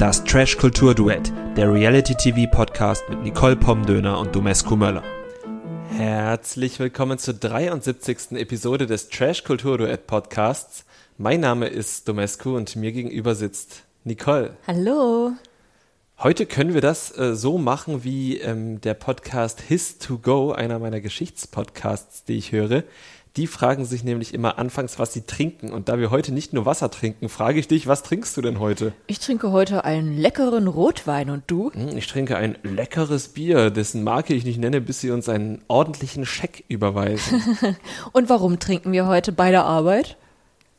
Das Trash Kultur Duett, der Reality TV Podcast mit Nicole Pomdöner und Domescu Möller. Herzlich willkommen zur 73. Episode des Trash Kultur Duett Podcasts. Mein Name ist Domescu und mir gegenüber sitzt Nicole. Hallo. Heute können wir das äh, so machen wie ähm, der Podcast His to Go, einer meiner Geschichtspodcasts, die ich höre. Die fragen sich nämlich immer anfangs, was sie trinken. Und da wir heute nicht nur Wasser trinken, frage ich dich, was trinkst du denn heute? Ich trinke heute einen leckeren Rotwein und du? Hm, Ich trinke ein leckeres Bier, dessen Marke ich nicht nenne, bis sie uns einen ordentlichen Scheck überweisen. Und warum trinken wir heute bei der Arbeit?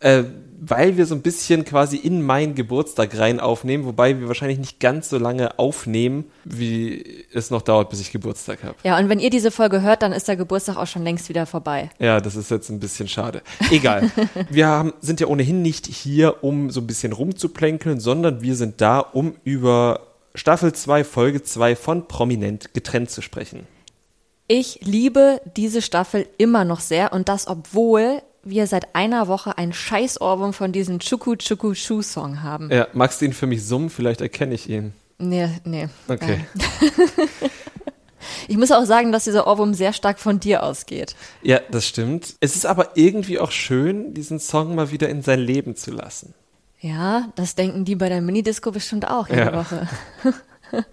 Äh, weil wir so ein bisschen quasi in meinen Geburtstag rein aufnehmen, wobei wir wahrscheinlich nicht ganz so lange aufnehmen, wie es noch dauert, bis ich Geburtstag habe. Ja, und wenn ihr diese Folge hört, dann ist der Geburtstag auch schon längst wieder vorbei. Ja, das ist jetzt ein bisschen schade. Egal. wir haben, sind ja ohnehin nicht hier, um so ein bisschen rumzuplänkeln, sondern wir sind da, um über Staffel 2, Folge 2 von Prominent getrennt zu sprechen. Ich liebe diese Staffel immer noch sehr und das, obwohl wir seit einer Woche einen Scheiß-Ohrwurm von diesem Chuku Chuku Shu Song haben. Ja, magst du ihn für mich summen? Vielleicht erkenne ich ihn. Nee, nee. Okay. Ich muss auch sagen, dass dieser Ohrwurm sehr stark von dir ausgeht. Ja, das stimmt. Es ist aber irgendwie auch schön, diesen Song mal wieder in sein Leben zu lassen. Ja, das denken die bei der Minidisco bestimmt auch jede Ja. Woche.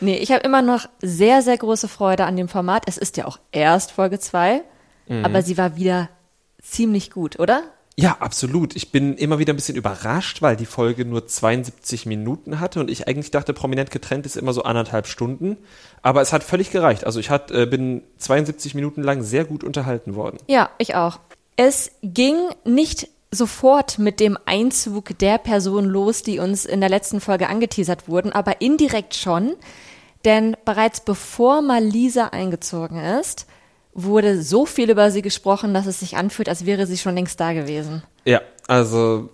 nee, ich habe immer noch sehr, sehr große Freude an dem Format. Es ist ja auch erst Folge 2, Mhm. aber sie war wieder ziemlich gut, oder? Ja, absolut. Ich bin immer wieder ein bisschen überrascht, weil die Folge nur 72 Minuten hatte und ich eigentlich dachte, prominent getrennt ist immer so anderthalb Stunden. Aber es hat völlig gereicht. Also ich hat, äh, bin 72 Minuten lang sehr gut unterhalten worden. Ja, ich auch. Es ging nicht sofort mit dem Einzug der Person los, die uns in der letzten Folge angeteasert wurden, aber indirekt schon, denn bereits bevor Malisa eingezogen ist, wurde so viel über sie gesprochen, dass es sich anfühlt, als wäre sie schon längst da gewesen. Ja, also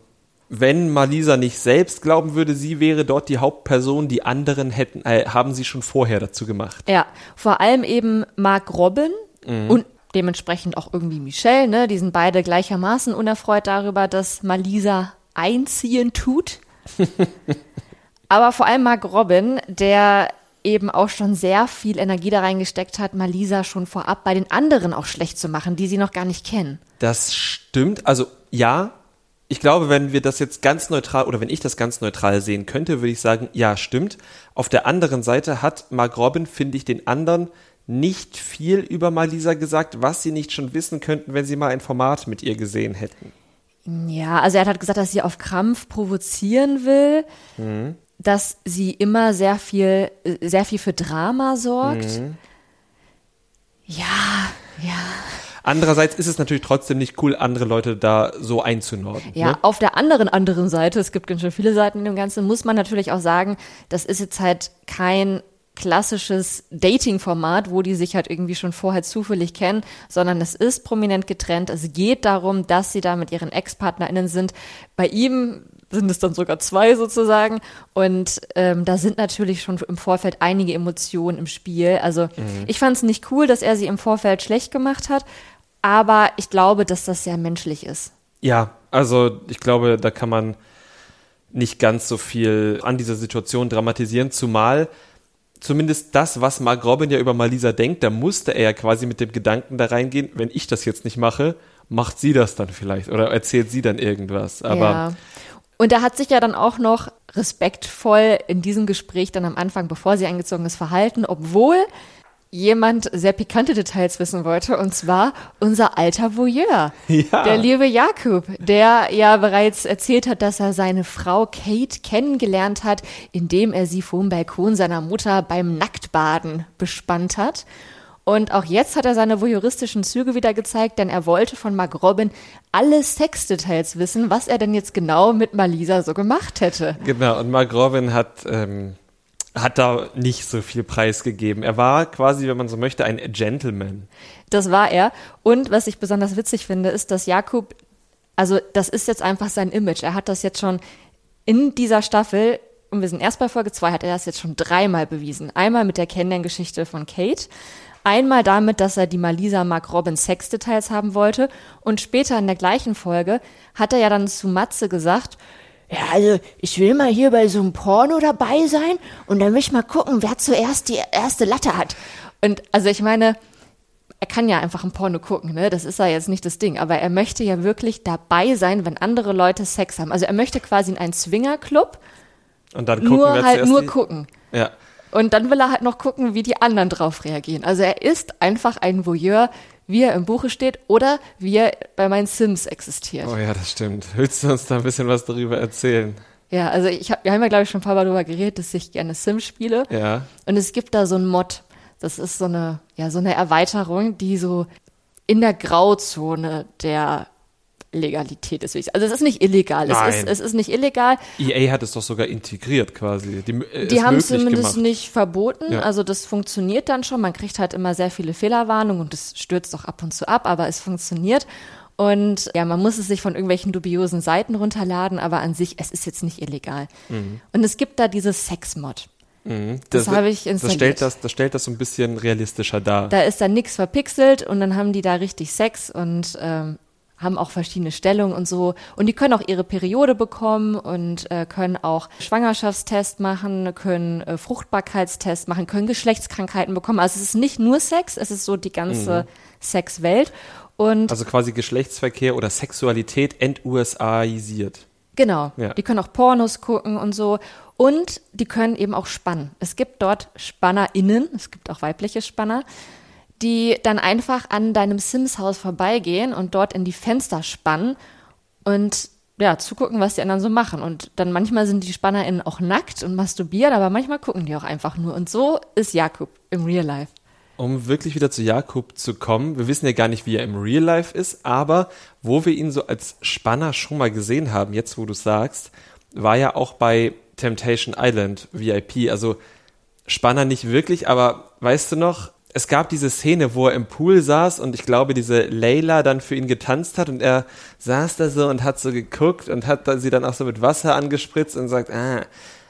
wenn Malisa nicht selbst glauben würde, sie wäre dort die Hauptperson, die anderen hätten, äh, haben sie schon vorher dazu gemacht. Ja, vor allem eben Mark Robin und dementsprechend auch irgendwie Michelle, ne? Die sind beide gleichermaßen unerfreut darüber, dass Malisa einziehen tut. Aber vor allem Mark Robin, der eben auch schon sehr viel Energie da reingesteckt hat, Malisa schon vorab bei den anderen auch schlecht zu machen, die sie noch gar nicht kennen. Das stimmt. Also ja, ich glaube, wenn wir das jetzt ganz neutral oder wenn ich das ganz neutral sehen könnte, würde ich sagen, ja, stimmt. Auf der anderen Seite hat Mark Robin, finde ich, den anderen nicht viel über Malisa gesagt, was sie nicht schon wissen könnten, wenn sie mal ein Format mit ihr gesehen hätten. Ja, also er hat gesagt, dass sie auf Krampf provozieren will, dass sie immer sehr viel, äh, sehr viel für Drama sorgt. Ja, ja. Andererseits ist es natürlich trotzdem nicht cool, andere Leute da so einzunorden. Ja, Ne? auf der anderen anderen Seite, es gibt ganz schön viele Seiten in dem Ganzen, muss man natürlich auch sagen, das ist jetzt halt kein klassisches Dating-Format, wo die sich halt irgendwie schon vorher zufällig kennen, sondern es ist prominent getrennt. Es geht darum, dass sie da mit ihren Ex-PartnerInnen sind. Bei ihm sind es dann sogar zwei sozusagen. Und ähm, da sind natürlich schon im Vorfeld einige Emotionen im Spiel. Also ich fand es nicht cool, dass er sie im Vorfeld schlecht gemacht hat, aber ich glaube, dass das sehr menschlich ist. Ja, also ich glaube, da kann man nicht ganz so viel an dieser Situation dramatisieren, zumal zumindest das, was Mark Robin ja über Malisa denkt, da musste er ja quasi mit dem Gedanken da reingehen, wenn ich das jetzt nicht mache, macht sie das dann vielleicht oder erzählt sie dann irgendwas. Aber ja. Und er hat sich ja dann auch noch respektvoll in diesem Gespräch dann am Anfang, bevor sie eingezogen ist, verhalten, obwohl jemand sehr pikante Details wissen wollte, und zwar unser alter Voyeur, Ja. der liebe Jakob, der ja bereits erzählt hat, dass er seine Frau Kate kennengelernt hat, indem er sie vom Balkon seiner Mutter beim Nacktbaden bespannt hat. Und auch jetzt hat er seine voyeuristischen Züge wieder gezeigt, denn er wollte von Mark Robin alle Sexdetails wissen, was er denn jetzt genau mit Malisa so gemacht hätte. genau, und Mark Robin hat, ähm, hat da nicht so viel preisgegeben. Er war quasi, wenn man so möchte, ein Gentleman. Das war er. Und was ich besonders witzig finde, ist, dass Jakob, also das ist jetzt einfach sein Image. Er hat das jetzt schon in dieser Staffel, und wir sind erst bei Folge 2, hat er das jetzt schon dreimal bewiesen. Einmal mit der Kennenlerngeschichte von Kate, einmal damit, dass er die Malisa Mark Robin Sexdetails haben wollte und später in der gleichen Folge hat er ja dann zu Matze gesagt, ja, also ich will mal hier bei so einem Porno dabei sein und dann will ich mal gucken, wer zuerst die erste Latte hat. Und also ich meine, er kann ja einfach ein Porno gucken, ne? Das ist ja jetzt nicht das Ding. Aber er möchte ja wirklich dabei sein, wenn andere Leute Sex haben. Also er möchte quasi in einen Swingerclub. Und dann gucken, nur halt nur die- gucken. Ja. Und dann will er halt noch gucken, wie die anderen drauf reagieren. Also er ist einfach ein Voyeur, wie er im Buche steht oder wie er bei meinen Sims existiert. Oh ja, das stimmt. Willst du uns da ein bisschen was darüber erzählen? Ja, also ich hab, wir haben ja, glaube ich, schon ein paar Mal darüber geredet, dass ich gerne Sims spiele. Ja. Und es gibt da so ein Mod. Das ist so eine, ja, so eine Erweiterung, die so in der Grauzone der Legalität ist. Also es ist nicht illegal. Es ist, es ist nicht illegal. EA hat es doch sogar integriert quasi. Die, äh, Die haben es zumindest gemacht. nicht verboten. Ja. Also das funktioniert dann schon. Man kriegt halt immer sehr viele Fehlerwarnungen und es stürzt auch ab und zu ab, aber es funktioniert. Und ja, man muss es sich von irgendwelchen dubiosen Seiten runterladen, aber an sich, es ist jetzt nicht illegal. Mhm. Und es gibt da dieses Sex-Mod. Mhm. das habe ich das installiert. stellt das, das stellt das so ein bisschen realistischer dar. Da ist dann nichts verpixelt und dann haben die da richtig Sex und ähm, haben auch verschiedene Stellungen und so. Und die können auch ihre Periode bekommen und äh, können auch Schwangerschaftstest machen, können äh, Fruchtbarkeitstest machen, können Geschlechtskrankheiten bekommen. Also es ist nicht nur Sex, es ist so die ganze Sexwelt. Und also quasi Geschlechtsverkehr oder Sexualität ent-USAisiert. Genau. Ja. Die können auch Pornos gucken und so. Und die können eben auch spannen. Es gibt dort SpannerInnen, es gibt auch weibliche Spanner, die dann einfach an deinem Sims-Haus vorbeigehen und dort in die Fenster spannen und ja, zugucken, was die anderen so machen. Und dann manchmal sind die SpannerInnen auch nackt und masturbieren, aber manchmal gucken die auch einfach nur. Und so ist Jakub im Real Life. Um wirklich wieder zu Jakob zu kommen, wir wissen ja gar nicht, wie er im Real Life ist, aber wo wir ihn so als Spanner schon mal gesehen haben, jetzt wo du sagst, war ja auch bei Temptation Island VIP. Also Spanner nicht wirklich, aber weißt du noch, es gab diese Szene, wo er im Pool saß und ich glaube, diese Layla dann für ihn getanzt hat und er saß da so und hat so geguckt und hat sie dann auch so mit Wasser angespritzt und sagt, ah,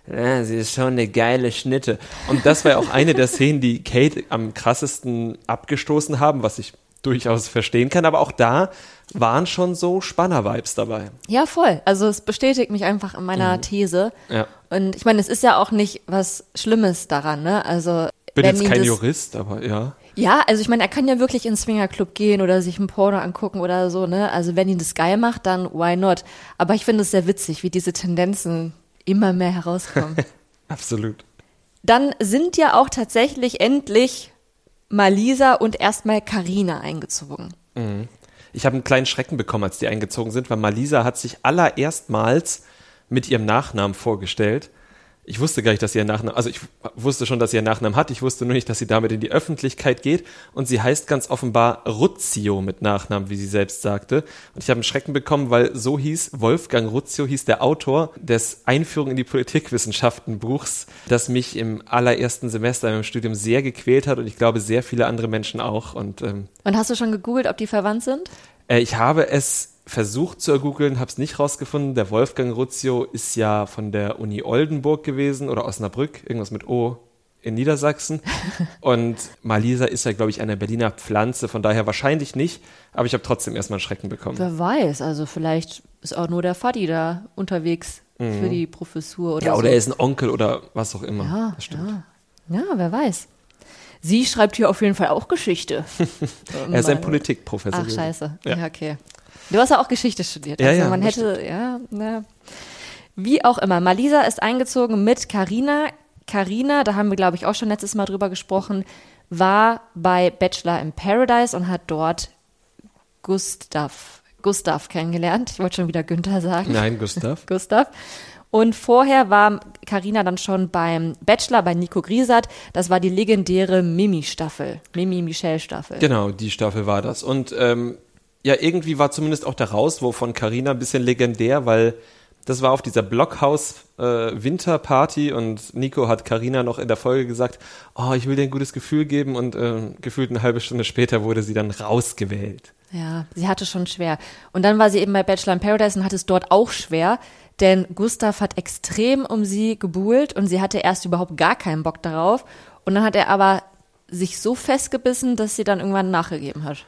ja, sie ist schon eine geile Schnitte. Und das war ja auch eine der Szenen, die Kate am krassesten abgestoßen haben, was ich durchaus verstehen kann. Aber auch da waren schon so Spanner-Vibes dabei. Ja, voll. Also es bestätigt mich einfach in meiner These. Ja. Und ich meine, es ist ja auch nicht was Schlimmes daran, ne? Also Bin wenn jetzt kein Jurist, aber ja. Ja, also ich meine, er kann ja wirklich ins Swingerclub gehen oder sich ein Porno angucken oder so, ne? Also wenn ihn das geil macht, dann why not? Aber ich finde es sehr witzig, wie diese Tendenzen immer mehr herauskommen. Absolut. dann sind ja auch tatsächlich endlich Malisa und erstmal Karina eingezogen. Ich habe einen kleinen Schrecken bekommen, als die eingezogen sind, weil Malisa hat sich allererstmals mit ihrem Nachnamen vorgestellt. Ich wusste gar nicht, dass sie ihren Nachnamen, also ich wusste schon, dass sie ihren Nachnamen hat, ich wusste nur nicht, dass sie damit in die Öffentlichkeit geht und sie heißt ganz offenbar Ruzio mit Nachnamen, wie sie selbst sagte. Und ich habe einen Schrecken bekommen, weil so hieß, Wolfgang Ruzio hieß der Autor des Einführung in die Politikwissenschaften Buchs, das mich im allerersten Semester im Studium sehr gequält hat und ich glaube sehr viele andere Menschen auch und ähm, Und hast du schon gegoogelt, ob die verwandt sind? äh, ich habe es versucht zu ergoogeln, habe es nicht rausgefunden. Der Wolfgang Ruzio ist ja von der Uni Oldenburg gewesen oder Osnabrück, irgendwas mit O in Niedersachsen. Und Malisa ist ja, glaube ich, eine Berliner Pflanze, von daher wahrscheinlich nicht. Aber ich habe trotzdem erstmal einen Schrecken bekommen. Wer weiß, also vielleicht ist auch nur der Fadi da unterwegs für die Professur oder Mhm. Ja, so. oder er ist ein Onkel oder was auch immer. ja, das stimmt. ja. ja, wer weiß. Sie schreibt hier auf jeden Fall auch Geschichte. Er ist ein Politikprofessor. Ach, scheiße. Ja. Ja. okay. Du hast ja auch Geschichte studiert. Ja, Also ja, man hätte, ja, na. Wie auch immer. Malisa ist eingezogen mit Karina. Karina, da haben wir, glaube ich, auch schon letztes Mal drüber gesprochen, war bei Bachelor in Paradise und hat dort Gustav, Gustav kennengelernt. Ich wollte schon wieder Günther sagen. Nein, Gustav. Gustav. Und vorher war Karina dann schon beim Bachelor bei Nico Griesert. Das war die legendäre Mimi-Staffel. Mimi-Michelle-Staffel. Genau, die Staffel war das. Und ähm, ja, irgendwie war zumindest auch der Rauswurf von Carina ein bisschen legendär, weil das war auf dieser Blockhaus äh, Winterparty und Nico hat Carina noch in der Folge gesagt, oh, ich will dir ein gutes Gefühl geben und äh, gefühlt eine halbe Stunde später wurde sie dann rausgewählt. Ja, sie hatte schon schwer. Und dann war sie eben bei Bachelor in Paradise und hatte es dort auch schwer, denn Gustav hat extrem um sie gebuhlt und sie hatte erst überhaupt gar keinen Bock darauf. Und dann hat er aber sich so festgebissen, dass sie dann irgendwann nachgegeben hat.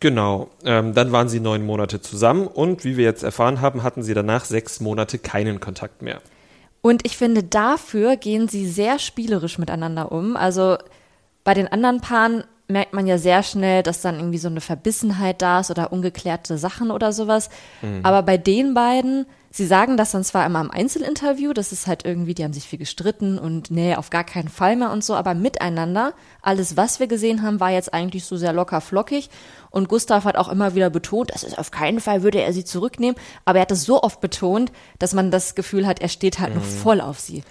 Genau. Ähm, dann waren sie neun Monate zusammen und wie wir jetzt erfahren haben, hatten sie danach sechs Monate keinen Kontakt mehr. Und ich finde, dafür gehen sie sehr spielerisch miteinander um. Also bei den anderen Paaren merkt man ja sehr schnell, dass dann irgendwie so eine Verbissenheit da ist oder ungeklärte Sachen oder sowas. Mhm. Aber bei den beiden, sie sagen das dann zwar immer im Einzelinterview, das ist halt irgendwie, die haben sich viel gestritten und nee, auf gar keinen Fall mehr und so, aber miteinander, alles, was wir gesehen haben, war jetzt eigentlich so sehr locker flockig. Und Gustav hat auch immer wieder betont, das ist auf keinen Fall würde er sie zurücknehmen, aber er hat es so oft betont, dass man das Gefühl hat, er steht halt mhm. noch voll auf sie.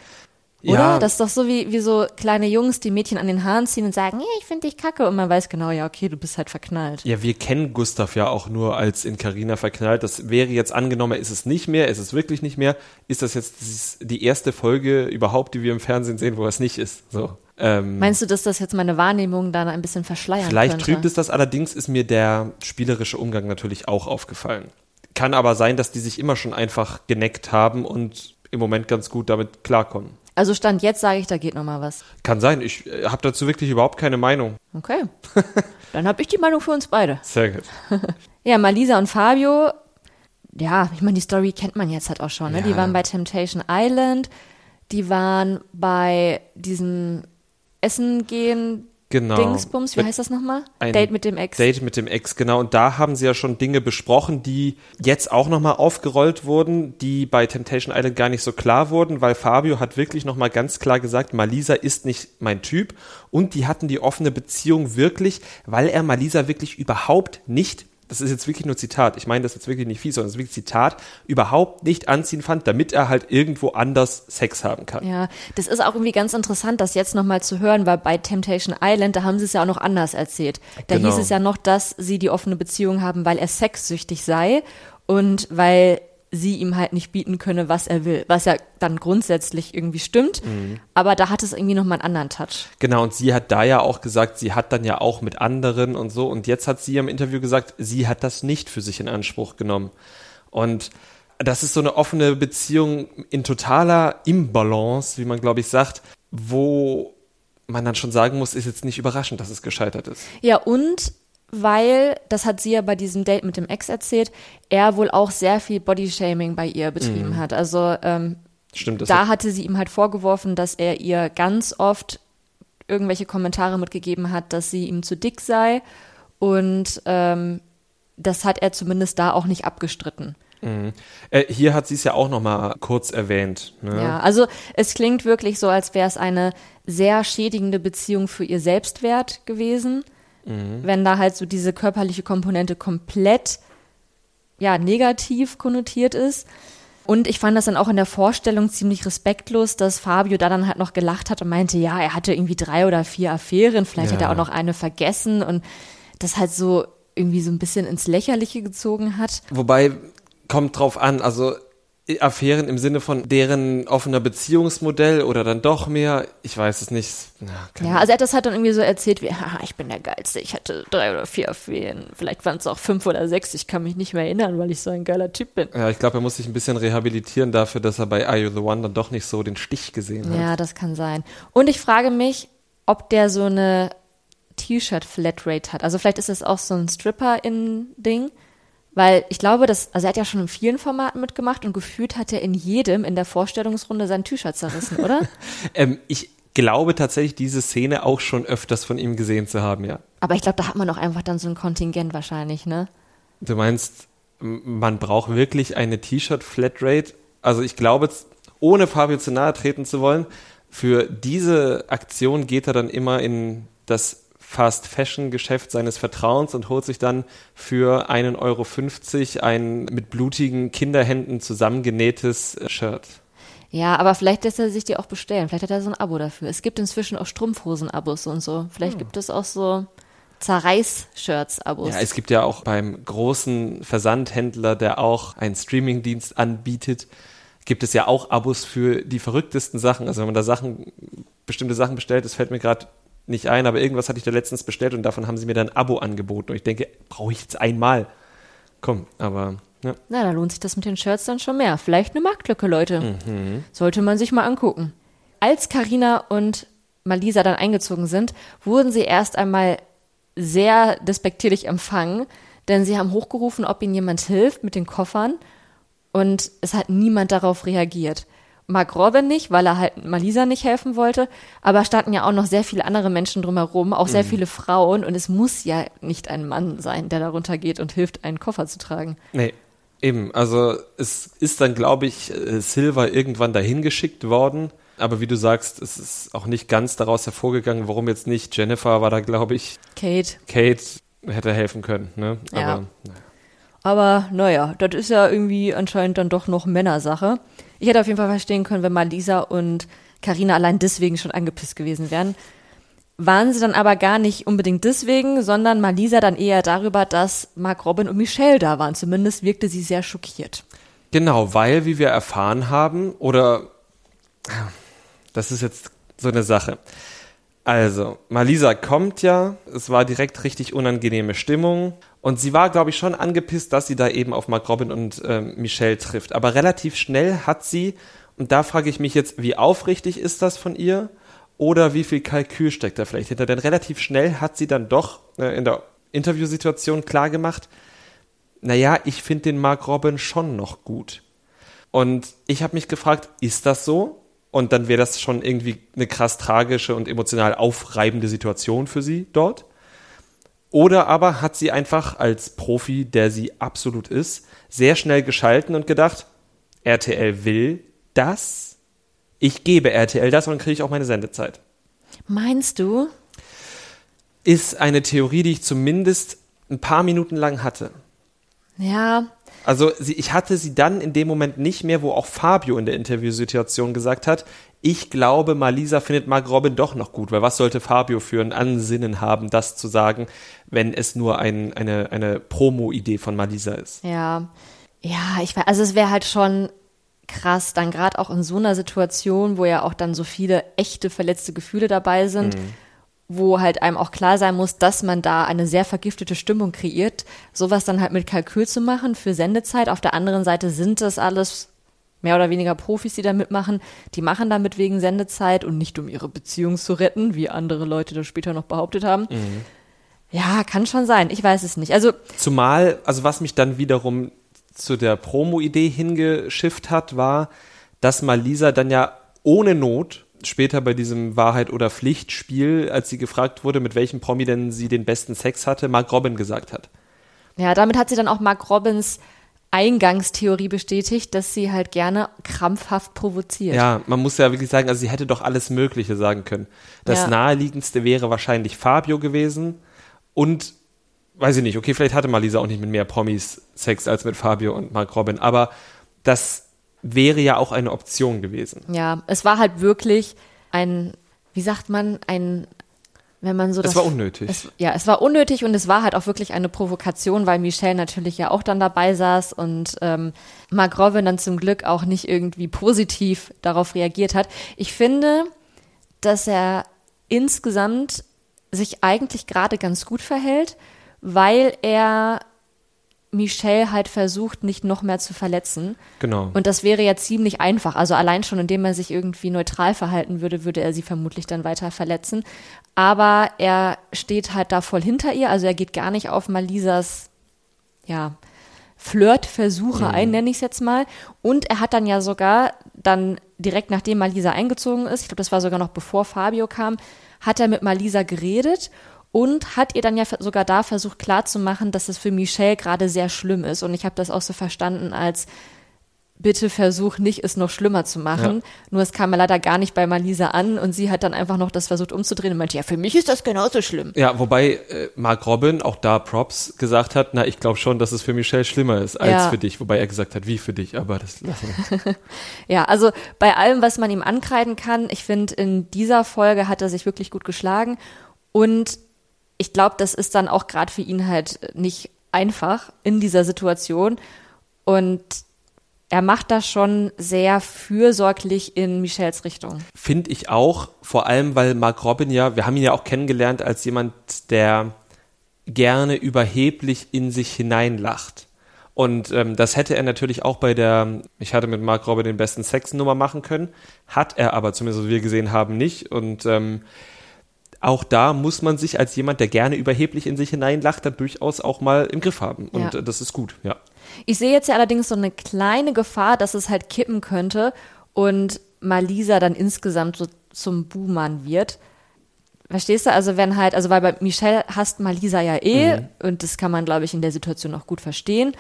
Oder? Ja. Das ist doch so wie, wie so kleine Jungs, die Mädchen an den Haaren ziehen und sagen, hey, ich finde dich kacke. Und man weiß genau, ja, okay, du bist halt verknallt. Ja, wir kennen Gustav ja auch nur als in Carina verknallt. Das wäre jetzt angenommen, ist es nicht mehr, ist es wirklich nicht mehr. Ist das jetzt die erste Folge überhaupt, die wir im Fernsehen sehen, wo es nicht ist? So. Ähm, Meinst du, dass das jetzt meine Wahrnehmung dann ein bisschen verschleiert? Vielleicht könnte? trübt es das, allerdings ist mir der spielerische Umgang natürlich auch aufgefallen. Kann aber sein, dass die sich immer schon einfach geneckt haben und im Moment ganz gut damit klarkommen. Also Stand jetzt sage ich, da geht noch mal was. Kann sein. Ich äh, habe dazu wirklich überhaupt keine Meinung. Okay. Dann habe ich die Meinung für uns beide. Sehr gut. ja, Malisa und Fabio, ja, ich meine, die Story kennt man jetzt halt auch schon. Ne? Ja. Die waren bei Temptation Island, die waren bei diesem Essen gehen Genau. Dingsbums, wie heißt das nochmal? Date mit dem Ex. Date mit dem Ex, genau. Und da haben sie ja schon Dinge besprochen, die jetzt auch nochmal aufgerollt wurden, die bei Temptation Island gar nicht so klar wurden, weil Fabio hat wirklich nochmal ganz klar gesagt, Malisa ist nicht mein Typ. Und die hatten die offene Beziehung wirklich, weil er Malisa wirklich überhaupt nicht das ist jetzt wirklich nur Zitat, ich meine das jetzt wirklich nicht fies, sondern das ist wirklich Zitat, überhaupt nicht anziehen fand, damit er halt irgendwo anders Sex haben kann. Ja, das ist auch irgendwie ganz interessant, das jetzt nochmal zu hören, weil bei Temptation Island, da haben sie es ja auch noch anders erzählt. Da genau. hieß es ja noch, dass sie die offene Beziehung haben, weil er sexsüchtig sei und weil sie ihm halt nicht bieten könne, was er will, was ja dann grundsätzlich irgendwie stimmt, mhm. aber da hat es irgendwie nochmal einen anderen Touch. Genau, und sie hat da ja auch gesagt, sie hat dann ja auch mit anderen und so und jetzt hat sie im Interview gesagt, sie hat das nicht für sich in Anspruch genommen. Und das ist so eine offene Beziehung in totaler Imbalance, wie man glaube ich sagt, wo man dann schon sagen muss, ist jetzt nicht überraschend, dass es gescheitert ist. Ja, und weil, das hat sie ja bei diesem Date mit dem Ex erzählt, er wohl auch sehr viel Bodyshaming bei ihr betrieben mhm. hat. Also ähm, Stimmt, das da hatte sie ihm halt vorgeworfen, dass er ihr ganz oft irgendwelche Kommentare mitgegeben hat, dass sie ihm zu dick sei. Und ähm, das hat er zumindest da auch nicht abgestritten. Mhm. Äh, hier hat sie es ja auch noch mal kurz erwähnt. Ne? Ja, also es klingt wirklich so, als wäre es eine sehr schädigende Beziehung für ihr Selbstwert gewesen mhm. wenn da halt so diese körperliche Komponente komplett ja, negativ konnotiert ist. Und ich fand das dann auch in der Vorstellung ziemlich respektlos, dass Fabio da dann halt noch gelacht hat und meinte, ja, er hatte irgendwie drei oder vier Affären, vielleicht ja. hat er auch noch eine vergessen und das halt so irgendwie so ein bisschen ins Lächerliche gezogen hat. Wobei, kommt drauf an, also Affären im Sinne von deren offener Beziehungsmodell oder dann doch mehr, ich weiß es nicht. Na, ja, also er hat das halt dann irgendwie so erzählt wie, haha, ich bin der Geilste, ich hatte drei oder vier Affären, vielleicht waren es auch fünf oder sechs, ich kann mich nicht mehr erinnern, weil ich so ein geiler Typ bin. Ja, ich glaube, er muss sich ein bisschen rehabilitieren dafür, dass er bei Are You The One dann doch nicht so den Stich gesehen hat. Ja, das kann sein. Und ich frage mich, ob der so eine T-Shirt-Flatrate hat. Also vielleicht ist es auch so ein Stripper-In-Ding weil ich glaube, dass, also er hat ja schon in vielen Formaten mitgemacht und gefühlt hat er in jedem in der Vorstellungsrunde sein T-Shirt zerrissen, oder? ähm, ich glaube tatsächlich, diese Szene auch schon öfters von ihm gesehen zu haben, ja. Aber ich glaube, da hat man auch einfach dann so ein Kontingent wahrscheinlich, ne? Du meinst, man braucht wirklich eine T-Shirt-Flatrate? Also ich glaube, ohne Fabio zu nahe treten zu wollen, für diese Aktion geht er dann immer in das Fast-Fashion-Geschäft seines Vertrauens und holt sich dann für 1,50 Euro ein mit blutigen Kinderhänden zusammengenähtes äh, Shirt. Ja, aber vielleicht lässt er sich die auch bestellen. Vielleicht hat er so ein Abo dafür. Es gibt inzwischen auch Strumpfhosen-Abos und so. Vielleicht hm. gibt es auch so Zerreiß-Shirts-Abos. Ja, es gibt ja auch beim großen Versandhändler, der auch einen Streamingdienst anbietet, gibt es ja auch Abos für die verrücktesten Sachen. Also wenn man da Sachen, bestimmte Sachen bestellt, das fällt mir gerade nicht ein, aber irgendwas hatte ich da letztens bestellt und davon haben sie mir dann ein Abo angeboten. Und ich denke, brauche ich jetzt einmal? Komm, aber. Ja. Na, da lohnt sich das mit den Shirts dann schon mehr. Vielleicht eine Marktlücke, Leute. Mhm. Sollte man sich mal angucken. Als Karina und Malisa dann eingezogen sind, wurden sie erst einmal sehr despektierlich empfangen, denn sie haben hochgerufen, ob ihnen jemand hilft mit den Koffern und es hat niemand darauf reagiert. Mark Robin nicht, weil er halt Malisa nicht helfen wollte, aber standen ja auch noch sehr viele andere Menschen drumherum, auch sehr mhm. viele Frauen und es muss ja nicht ein Mann sein, der darunter geht und hilft, einen Koffer zu tragen. Nee, eben, also es ist dann, glaube ich, äh, Silver irgendwann dahin geschickt worden, aber wie du sagst, es ist auch nicht ganz daraus hervorgegangen, warum jetzt nicht. Jennifer war da, glaube ich. Kate. Kate hätte helfen können, ne? Ja. Aber, naja. Aber naja, das ist ja irgendwie anscheinend dann doch noch Männersache. Ich hätte auf jeden Fall verstehen können, wenn mal Lisa und Karina allein deswegen schon angepisst gewesen wären. Waren sie dann aber gar nicht unbedingt deswegen, sondern Malisa dann eher darüber, dass Mark Robin und Michelle da waren. Zumindest wirkte sie sehr schockiert. Genau, weil, wie wir erfahren haben, oder das ist jetzt so eine Sache. Also, Malisa kommt ja, es war direkt richtig unangenehme Stimmung und sie war, glaube ich, schon angepisst, dass sie da eben auf Mark Robin und äh, Michelle trifft. Aber relativ schnell hat sie, und da frage ich mich jetzt, wie aufrichtig ist das von ihr oder wie viel Kalkül steckt da vielleicht hinter? Denn relativ schnell hat sie dann doch äh, in der Interviewsituation klargemacht, naja, ich finde den Mark Robin schon noch gut. Und ich habe mich gefragt, ist das so? Und dann wäre das schon irgendwie eine krass tragische und emotional aufreibende Situation für sie dort. Oder aber hat sie einfach als Profi, der sie absolut ist, sehr schnell geschalten und gedacht, RTL will das, ich gebe RTL das und dann kriege ich auch meine Sendezeit. Meinst du? Ist eine Theorie, die ich zumindest ein paar Minuten lang hatte. Ja, also ich hatte sie dann in dem Moment nicht mehr, wo auch Fabio in der Interviewsituation gesagt hat, ich glaube, Malisa findet Mark Robin doch noch gut, weil was sollte Fabio für ein Ansinnen haben, das zu sagen, wenn es nur ein, eine, eine Promo-Idee von Malisa ist? Ja, ja, ich weiß, also es wäre halt schon krass, dann gerade auch in so einer Situation, wo ja auch dann so viele echte verletzte Gefühle dabei sind. Mhm wo halt einem auch klar sein muss, dass man da eine sehr vergiftete Stimmung kreiert, sowas dann halt mit Kalkül zu machen für Sendezeit. Auf der anderen Seite sind das alles mehr oder weniger Profis, die da mitmachen. Die machen damit wegen Sendezeit und nicht um ihre Beziehung zu retten, wie andere Leute das später noch behauptet haben. Mhm. Ja, kann schon sein. Ich weiß es nicht. Also zumal, also was mich dann wiederum zu der Promo-Idee hingeschifft hat, war, dass Malisa dann ja ohne Not später bei diesem Wahrheit oder Pflicht Spiel, als sie gefragt wurde, mit welchem Promi denn sie den besten Sex hatte, Mark Robin gesagt hat. Ja, damit hat sie dann auch Mark Robins Eingangstheorie bestätigt, dass sie halt gerne krampfhaft provoziert. Ja, man muss ja wirklich sagen, also sie hätte doch alles Mögliche sagen können. Das ja. naheliegendste wäre wahrscheinlich Fabio gewesen und weiß ich nicht, okay, vielleicht hatte Malisa auch nicht mit mehr Promis Sex als mit Fabio und Mark Robin, aber das wäre ja auch eine Option gewesen. Ja, es war halt wirklich ein, wie sagt man, ein, wenn man so das. Es war unnötig. Es, ja, es war unnötig und es war halt auch wirklich eine Provokation, weil Michelle natürlich ja auch dann dabei saß und ähm, Mark Robin dann zum Glück auch nicht irgendwie positiv darauf reagiert hat. Ich finde, dass er insgesamt sich eigentlich gerade ganz gut verhält, weil er Michelle halt versucht, nicht noch mehr zu verletzen. Genau. Und das wäre ja ziemlich einfach. Also allein schon, indem er sich irgendwie neutral verhalten würde, würde er sie vermutlich dann weiter verletzen. Aber er steht halt da voll hinter ihr. Also er geht gar nicht auf Malisas, ja, Flirtversuche mhm. ein, nenne ich es jetzt mal. Und er hat dann ja sogar dann direkt nachdem Malisa eingezogen ist, ich glaube, das war sogar noch bevor Fabio kam, hat er mit Malisa geredet und hat ihr dann ja sogar da versucht klarzumachen, dass es für Michelle gerade sehr schlimm ist. Und ich habe das auch so verstanden als bitte versuch nicht, es noch schlimmer zu machen. Ja. Nur es kam ja leider gar nicht bei Malisa an und sie hat dann einfach noch das versucht umzudrehen und meinte, ja, für mich ist das genauso schlimm. Ja, wobei äh, Mark Robin, auch da Props, gesagt hat, na, ich glaube schon, dass es für Michelle schlimmer ist als ja. für dich. Wobei er gesagt hat, wie für dich, aber das lassen wir. ja, also bei allem, was man ihm ankreiden kann, ich finde, in dieser Folge hat er sich wirklich gut geschlagen und ich glaube, das ist dann auch gerade für ihn halt nicht einfach in dieser Situation. Und er macht das schon sehr fürsorglich in Michels Richtung. Finde ich auch, vor allem, weil Mark Robin ja, wir haben ihn ja auch kennengelernt als jemand, der gerne überheblich in sich hineinlacht. Und ähm, das hätte er natürlich auch bei der, ich hatte mit Mark Robin den besten Sex-Nummer machen können, hat er aber, zumindest wie wir gesehen haben, nicht. Und ähm, auch da muss man sich als jemand, der gerne überheblich in sich hineinlacht, dann durchaus auch mal im Griff haben. Und Ja. äh, das ist gut, ja. Ich sehe jetzt ja allerdings so eine kleine Gefahr, dass es halt kippen könnte und Malisa dann insgesamt so zum Buhmann wird. Verstehst du? Also wenn halt, also weil bei Michelle hasst Malisa ja eh und das kann man, glaube ich, in der Situation auch gut verstehen.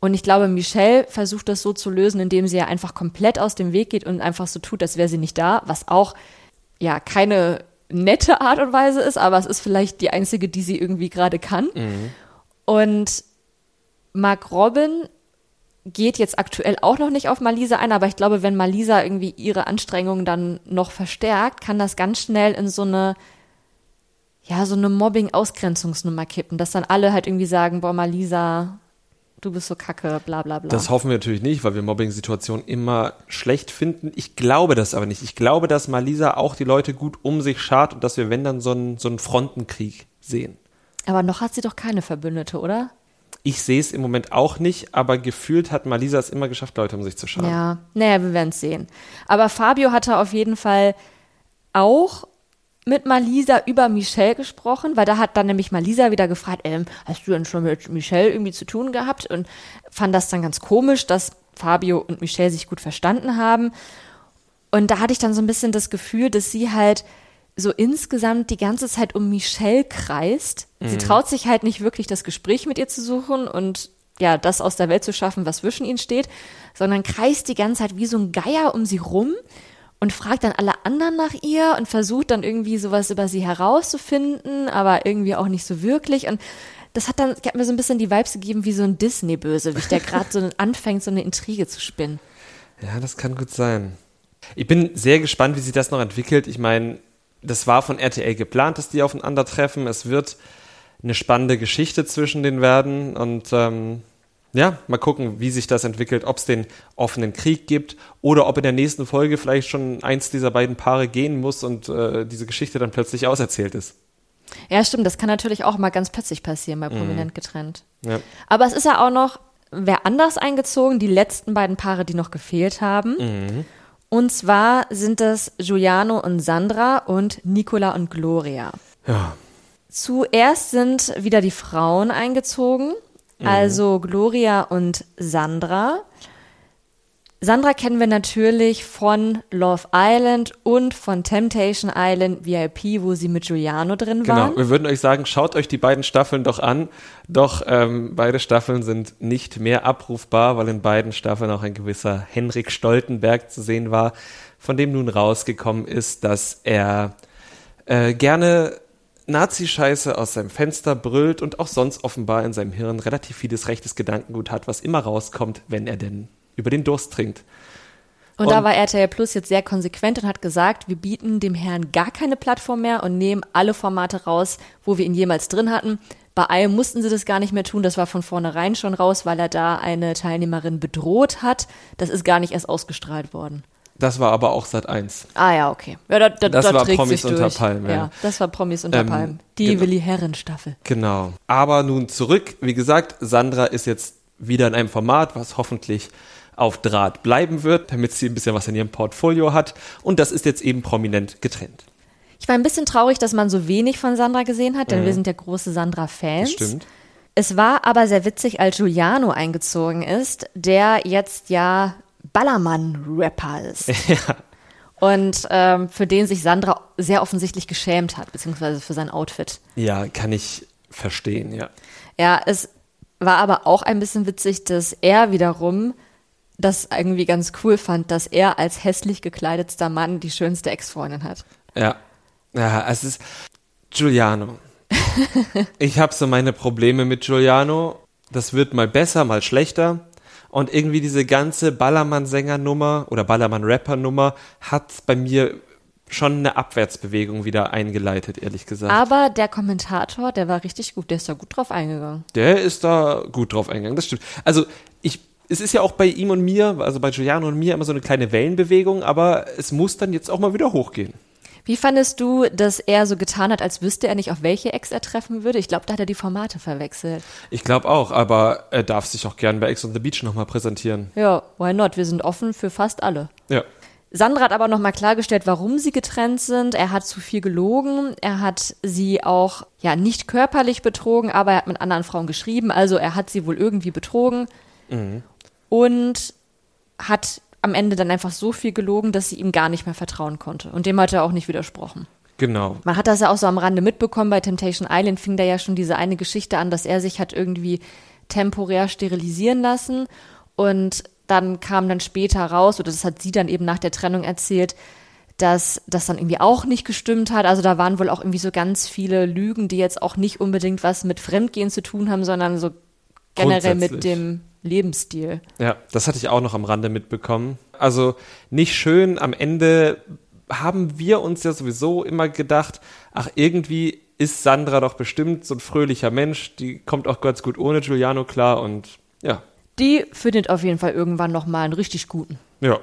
Und ich glaube, Michelle versucht das so zu lösen, indem sie ja einfach komplett aus dem Weg geht und einfach so tut, als wäre sie nicht da, was auch ja keine nette Art und Weise ist, aber es ist vielleicht die einzige, die sie irgendwie gerade kann. Und Mark Robin geht jetzt aktuell auch noch nicht auf Malisa ein, aber ich glaube, wenn Malisa irgendwie ihre Anstrengungen dann noch verstärkt, kann das ganz schnell in so eine, ja, so eine Mobbing-Ausgrenzungsnummer kippen, dass dann alle halt irgendwie sagen, boah, Malisa, du bist so kacke, bla bla bla. Das hoffen wir natürlich nicht, weil wir Mobbing-Situationen immer schlecht finden. Ich glaube das aber nicht. Ich glaube, dass Malisa auch die Leute gut um sich schart und dass wir, wenn dann, so einen, so einen Frontenkrieg sehen. aber noch hat sie doch keine Verbündete, oder? Ich sehe es im Moment auch nicht, aber gefühlt hat Malisa es immer geschafft, Leute um sich zu scharen. Ja, naja, wir werden es sehen. Aber Fabio hatte auf jeden Fall auch mit Malisa über Michelle gesprochen, weil da hat dann nämlich Malisa wieder gefragt, ähm, hast du denn schon mit Michelle irgendwie zu tun gehabt? Und fand das dann ganz komisch, dass Fabio und Michelle sich gut verstanden haben. Und da hatte ich dann so ein bisschen das Gefühl, dass sie halt so insgesamt die ganze Zeit um Michelle kreist. Sie traut sich halt nicht wirklich das Gespräch mit ihr zu suchen und ja, das aus der Welt zu schaffen, was zwischen ihnen steht, sondern kreist die ganze Zeit wie so ein Geier um sie rum und fragt dann alle anderen nach ihr und versucht dann irgendwie sowas über sie herauszufinden, aber irgendwie auch nicht so wirklich. Und das hat dann, hat mir so ein bisschen die Vibes gegeben wie so ein Disney-Bösewicht, der gerade so anfängt, so eine Intrige zu spinnen. Ja, das kann gut sein. Ich bin sehr gespannt, wie sich das noch entwickelt. Ich meine, das war von RTL geplant, dass die aufeinandertreffen. Es wird eine spannende Geschichte zwischen denen werden. Und ähm, ja, mal gucken, wie sich das entwickelt, ob es den offenen Krieg gibt oder ob in der nächsten Folge vielleicht schon eins dieser beiden Paare gehen muss und äh, diese Geschichte dann plötzlich auserzählt ist. Ja, stimmt, das kann natürlich auch mal ganz plötzlich passieren bei Prominent getrennt. Ja. Aber es ist ja auch noch wer anders eingezogen, die letzten beiden Paare, die noch gefehlt haben. Und zwar sind das Giuliano und Sandra und Nicola und Gloria. Ja. Zuerst sind wieder die Frauen eingezogen, also Gloria und Sandra. Sandra kennen wir natürlich von Love Island und von Temptation Island VIP, wo sie mit Giuliano drin Genau, waren. wir würden euch sagen, schaut euch die beiden Staffeln doch an. Doch ähm, beide Staffeln sind nicht mehr abrufbar, weil in beiden Staffeln auch ein gewisser Henrik Stoltenberg zu sehen war, von dem nun rausgekommen ist, dass er äh, gerne Nazi-Scheiße aus seinem Fenster brüllt und auch sonst offenbar in seinem Hirn relativ vieles rechtes Gedankengut hat, was immer rauskommt, wenn er denn über den Durst trinkt. Und, da Und- war RTL Plus jetzt sehr konsequent und hat gesagt, wir bieten dem Herrn gar keine Plattform mehr und nehmen alle Formate raus, wo wir ihn jemals drin hatten. Bei allem mussten sie das gar nicht mehr tun. Das war von vornherein schon raus, weil er da eine Teilnehmerin bedroht hat. Das ist gar nicht erst ausgestrahlt worden. Das war aber auch Sat 1. Ah ja, okay. Ja, da, da, Das da war Promis sich unter. Palmen, ja. Ja, das war Promis unter Ähm, Palmen. Die genau. Willi Herren Staffel. Genau. Aber nun zurück. Wie gesagt, Sandra ist jetzt wieder in einem Format, was hoffentlich auf Draht bleiben wird, damit sie ein bisschen was in ihrem Portfolio hat. Und das ist jetzt eben prominent getrennt. Ich war ein bisschen traurig, dass man so wenig von Sandra gesehen hat, denn wir sind ja große Sandra-Fans. Mhm. Stimmt. Es war aber sehr witzig, als Giuliano eingezogen ist, der jetzt ja Ballermann-Rapper ist. Und ähm, für den sich Sandra sehr offensichtlich geschämt hat, beziehungsweise für sein Outfit. Ja, kann ich verstehen, ja. Ja, es war aber auch ein bisschen witzig, dass er wiederum das irgendwie ganz cool fand, dass er als hässlich gekleidetster Mann die schönste Ex-Freundin hat. Ja. Ja, es ist Giuliano. ich habe so meine Probleme mit Giuliano. Das wird mal besser, mal schlechter. Und irgendwie diese ganze Ballermann-Sänger-Nummer oder Ballermann-Rapper-Nummer hat bei mir schon eine Abwärtsbewegung wieder eingeleitet, ehrlich gesagt. Aber der Kommentator, der war richtig gut, der ist da gut drauf eingegangen. Der ist da gut drauf eingegangen, das stimmt. Also ich, es ist ja auch bei ihm und mir, also bei Giuliano und mir immer so eine kleine Wellenbewegung, aber es muss dann jetzt auch mal wieder hochgehen. Wie fandest du, dass er so getan hat, als wüsste er nicht, auf welche Ex er treffen würde? Ich glaube, da hat er die Formate verwechselt. Ich glaube auch, aber er darf sich auch gern bei Ex on the Beach nochmal präsentieren. Ja, why not? Wir sind offen für fast alle. Ja. Sandra hat aber nochmal klargestellt, warum sie getrennt sind. Er hat zu viel gelogen. Er hat sie auch, ja, nicht körperlich betrogen, aber er hat mit anderen Frauen geschrieben. Also er hat sie wohl irgendwie betrogen. Mhm. Und hat am Ende dann einfach so viel gelogen, dass sie ihm gar nicht mehr vertrauen konnte. Und dem hat er auch nicht widersprochen. Genau. Man hat das ja auch so am Rande mitbekommen. Bei Temptation Island fing da ja schon diese eine Geschichte an, dass er sich hat irgendwie temporär sterilisieren lassen. Und dann kam dann später raus, oder das hat sie dann eben nach der Trennung erzählt, dass das dann irgendwie auch nicht gestimmt hat. Also da waren wohl auch irgendwie so ganz viele Lügen, die jetzt auch nicht unbedingt was mit Fremdgehen zu tun haben, sondern so generell mit dem Lebensstil. Ja, das hatte ich auch noch am Rande mitbekommen. Also nicht schön. Am Ende haben wir uns ja sowieso immer gedacht, ach, irgendwie ist Sandra doch bestimmt so ein fröhlicher Mensch. Die kommt auch ganz gut ohne Giuliano klar und ja, die findet auf jeden Fall irgendwann nochmal einen richtig guten. Ja,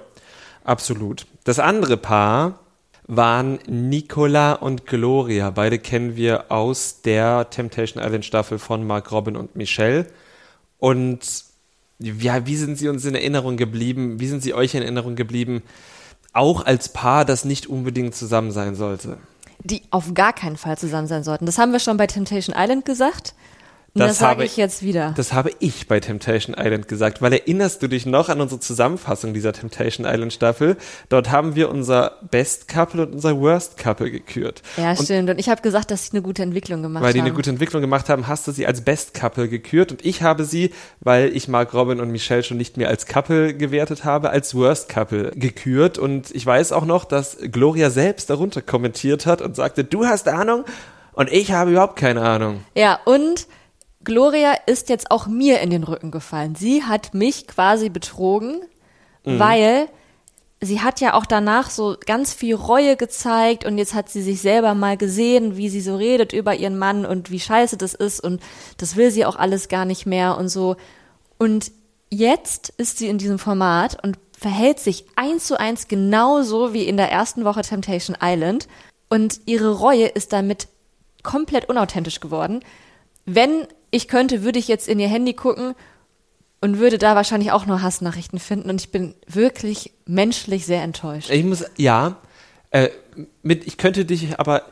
absolut. Das andere Paar waren Nicola und Gloria. Beide kennen wir aus der Temptation Island Staffel von Mark Robin und Michelle. Und ja, wie sind sie uns in Erinnerung geblieben? Wie sind sie euch in Erinnerung geblieben? Auch als Paar, das nicht unbedingt zusammen sein sollte. Die auf gar keinen Fall zusammen sein sollten. Das haben wir schon bei Temptation Island gesagt. Das, das sage ich jetzt wieder. Das habe ich bei Temptation Island gesagt, weil erinnerst du dich noch an unsere Zusammenfassung dieser Temptation Island Staffel? Dort haben wir unser Best Couple und unser Worst Couple gekürt. Ja, und stimmt. Und ich habe gesagt, dass sie eine gute Entwicklung gemacht haben. Weil die eine gute Entwicklung gemacht haben, hast du sie als Best Couple gekürt und ich habe sie, weil ich Mark Robin und Michelle schon nicht mehr als Couple gewertet habe, als Worst Couple gekürt. Und ich weiß auch noch, dass Gloria selbst darunter kommentiert hat und sagte, du hast Ahnung und ich habe überhaupt keine Ahnung. Ja, und Gloria ist jetzt auch mir in den Rücken gefallen. Sie hat mich quasi betrogen, mhm. weil sie hat ja auch danach so ganz viel Reue gezeigt und jetzt hat sie sich selber mal gesehen, wie sie so redet über ihren Mann und wie scheiße das ist und das will sie auch alles gar nicht mehr und so. Und jetzt ist sie in diesem Format und verhält sich eins zu eins genauso wie in der ersten Woche Temptation Island und ihre Reue ist damit komplett unauthentisch geworden. Wenn ich könnte, würde ich jetzt in ihr Handy gucken und würde da wahrscheinlich auch nur Hassnachrichten finden. Und ich bin wirklich menschlich sehr enttäuscht. Ich muss, ja, äh, mit, ich könnte dich aber,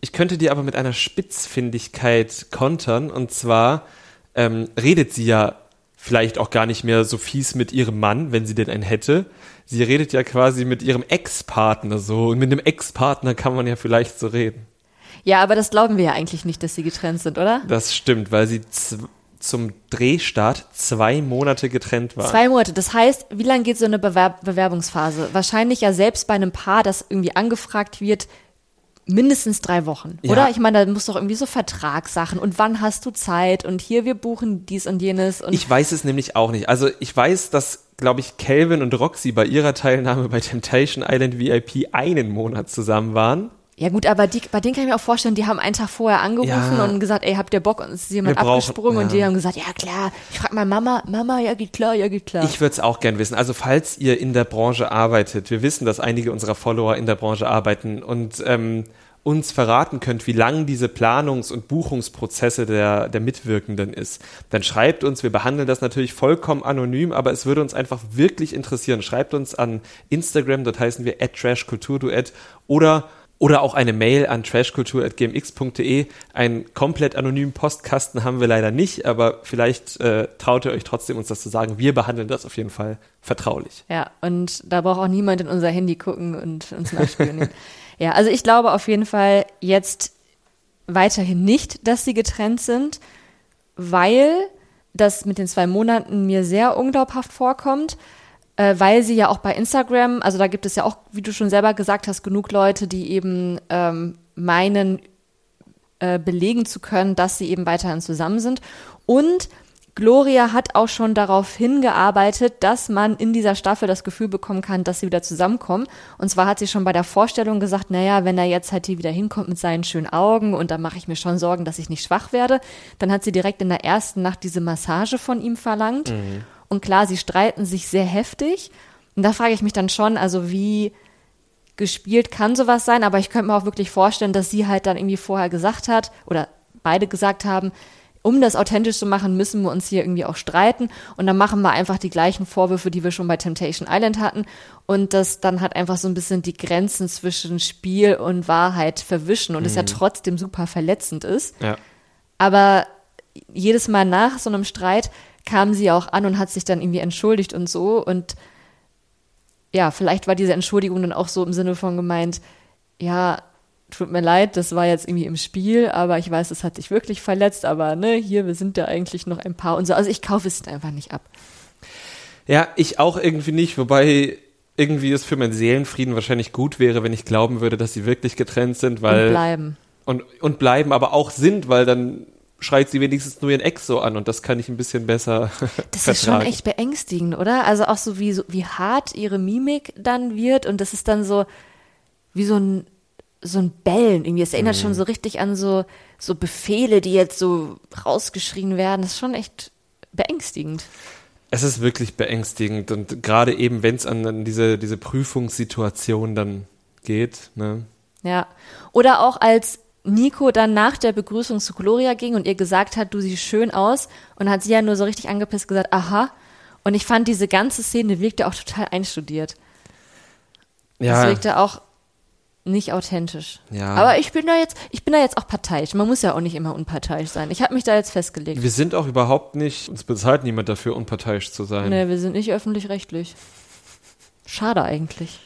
ich könnte dir aber mit einer Spitzfindigkeit kontern. Und zwar ähm, redet sie ja vielleicht auch gar nicht mehr so fies mit ihrem Mann, wenn sie denn einen hätte. Sie redet ja quasi mit ihrem Ex-Partner so. Und mit einem Ex-Partner kann man ja vielleicht so reden. Ja, aber das glauben wir ja eigentlich nicht, dass sie getrennt sind, oder? Das stimmt, weil sie zum Drehstart zwei Monate getrennt waren. Zwei Monate. Das heißt, wie lange geht so eine Bewerb Bewerbungsphase? Wahrscheinlich ja selbst bei einem Paar, das irgendwie angefragt wird, mindestens drei Wochen, ja. oder? Ich meine, da muss doch irgendwie so Vertragssachen und wann hast du Zeit und hier wir buchen dies und jenes. Und ich weiß es nämlich auch nicht. Also ich weiß, dass, glaube ich, Calvin und Roxy bei ihrer Teilnahme bei Temptation Island VIP einen Monat zusammen waren. Ja gut, aber die, bei denen kann ich mir auch vorstellen, die haben einen Tag vorher angerufen ja. und gesagt, ey, habt ihr Bock? Und es ist jemand brauchen, abgesprungen ja. und die haben gesagt, ja klar. Ich frage mal Mama, Mama, ja geht klar, ja geht klar. Ich würde es auch gern wissen. Also falls ihr in der Branche arbeitet, wir wissen, dass einige unserer Follower in der Branche arbeiten und ähm, uns verraten könnt, wie lang diese Planungs- und Buchungsprozesse der, der Mitwirkenden ist, dann schreibt uns, wir behandeln das natürlich vollkommen anonym, aber es würde uns einfach wirklich interessieren. Schreibt uns an Instagram, dort heißen wir at trashkulturduett oder oder auch eine Mail an trashkultur.gmx.de. Einen komplett anonymen Postkasten haben wir leider nicht, aber vielleicht äh, traut ihr euch trotzdem, uns das zu sagen. Wir behandeln das auf jeden Fall vertraulich. Ja, und da braucht auch niemand in unser Handy gucken und uns nachspielen. ja, also ich glaube auf jeden Fall jetzt weiterhin nicht, dass sie getrennt sind, weil das mit den zwei Monaten mir sehr unglaubhaft vorkommt äh, weil sie ja auch bei Instagram, also da gibt es ja auch, wie du schon selber gesagt hast, genug Leute, die eben ähm, meinen, äh, belegen zu können, dass sie eben weiterhin zusammen sind. Und Gloria hat auch schon darauf hingearbeitet, dass man in dieser Staffel das Gefühl bekommen kann, dass sie wieder zusammenkommen. Und zwar hat sie schon bei der Vorstellung gesagt, naja, wenn er jetzt halt hier wieder hinkommt mit seinen schönen Augen und da mache ich mir schon Sorgen, dass ich nicht schwach werde, dann hat sie direkt in der ersten Nacht diese Massage von ihm verlangt. Mhm. Und klar, sie streiten sich sehr heftig. Und da frage ich mich dann schon, also wie gespielt kann sowas sein, aber ich könnte mir auch wirklich vorstellen, dass sie halt dann irgendwie vorher gesagt hat oder beide gesagt haben, um das authentisch zu machen, müssen wir uns hier irgendwie auch streiten. Und dann machen wir einfach die gleichen Vorwürfe, die wir schon bei Temptation Island hatten. Und das dann hat einfach so ein bisschen die Grenzen zwischen Spiel und Wahrheit verwischen und es ja trotzdem super verletzend ist. Ja. Aber jedes Mal nach so einem Streit kam sie auch an und hat sich dann irgendwie entschuldigt und so. Und ja, vielleicht war diese Entschuldigung dann auch so im Sinne von gemeint, ja, tut mir leid, das war jetzt irgendwie im Spiel, aber ich weiß, es hat dich wirklich verletzt, aber ne, hier, wir sind ja eigentlich noch ein Paar und so. Also ich kaufe es einfach nicht ab. Ja, ich auch irgendwie nicht, wobei irgendwie es für meinen Seelenfrieden wahrscheinlich gut wäre, wenn ich glauben würde, dass sie wirklich getrennt sind, weil und bleiben. und, und bleiben, aber auch sind, weil dann schreit sie wenigstens nur ihren Ex so an und das kann ich ein bisschen besser Das ist schon echt beängstigend, oder? Also auch so wie, so wie hart ihre Mimik dann wird und das ist dann so wie so ein, so ein Bellen irgendwie. Es erinnert schon so richtig an so, so Befehle, die jetzt so rausgeschrien werden. Das ist schon echt beängstigend. Es ist wirklich beängstigend und gerade eben, wenn es an, an diese, diese Prüfungssituation dann geht, ne? Ja. Oder auch als Nico dann nach der Begrüßung zu Gloria ging und ihr gesagt hat, du siehst schön aus und hat sie ja nur so richtig angepisst gesagt, aha. Und ich fand diese ganze Szene wirkte auch total einstudiert. Ja, Das wirkte auch nicht authentisch. Ja. Aber ich bin da jetzt, ich bin da jetzt auch parteiisch. Man muss ja auch nicht immer unparteiisch sein. Ich habe mich da jetzt festgelegt. wir sind auch überhaupt nicht, uns bezahlt niemand dafür, unparteiisch zu sein. Nee, wir sind nicht öffentlich-rechtlich. Schade eigentlich.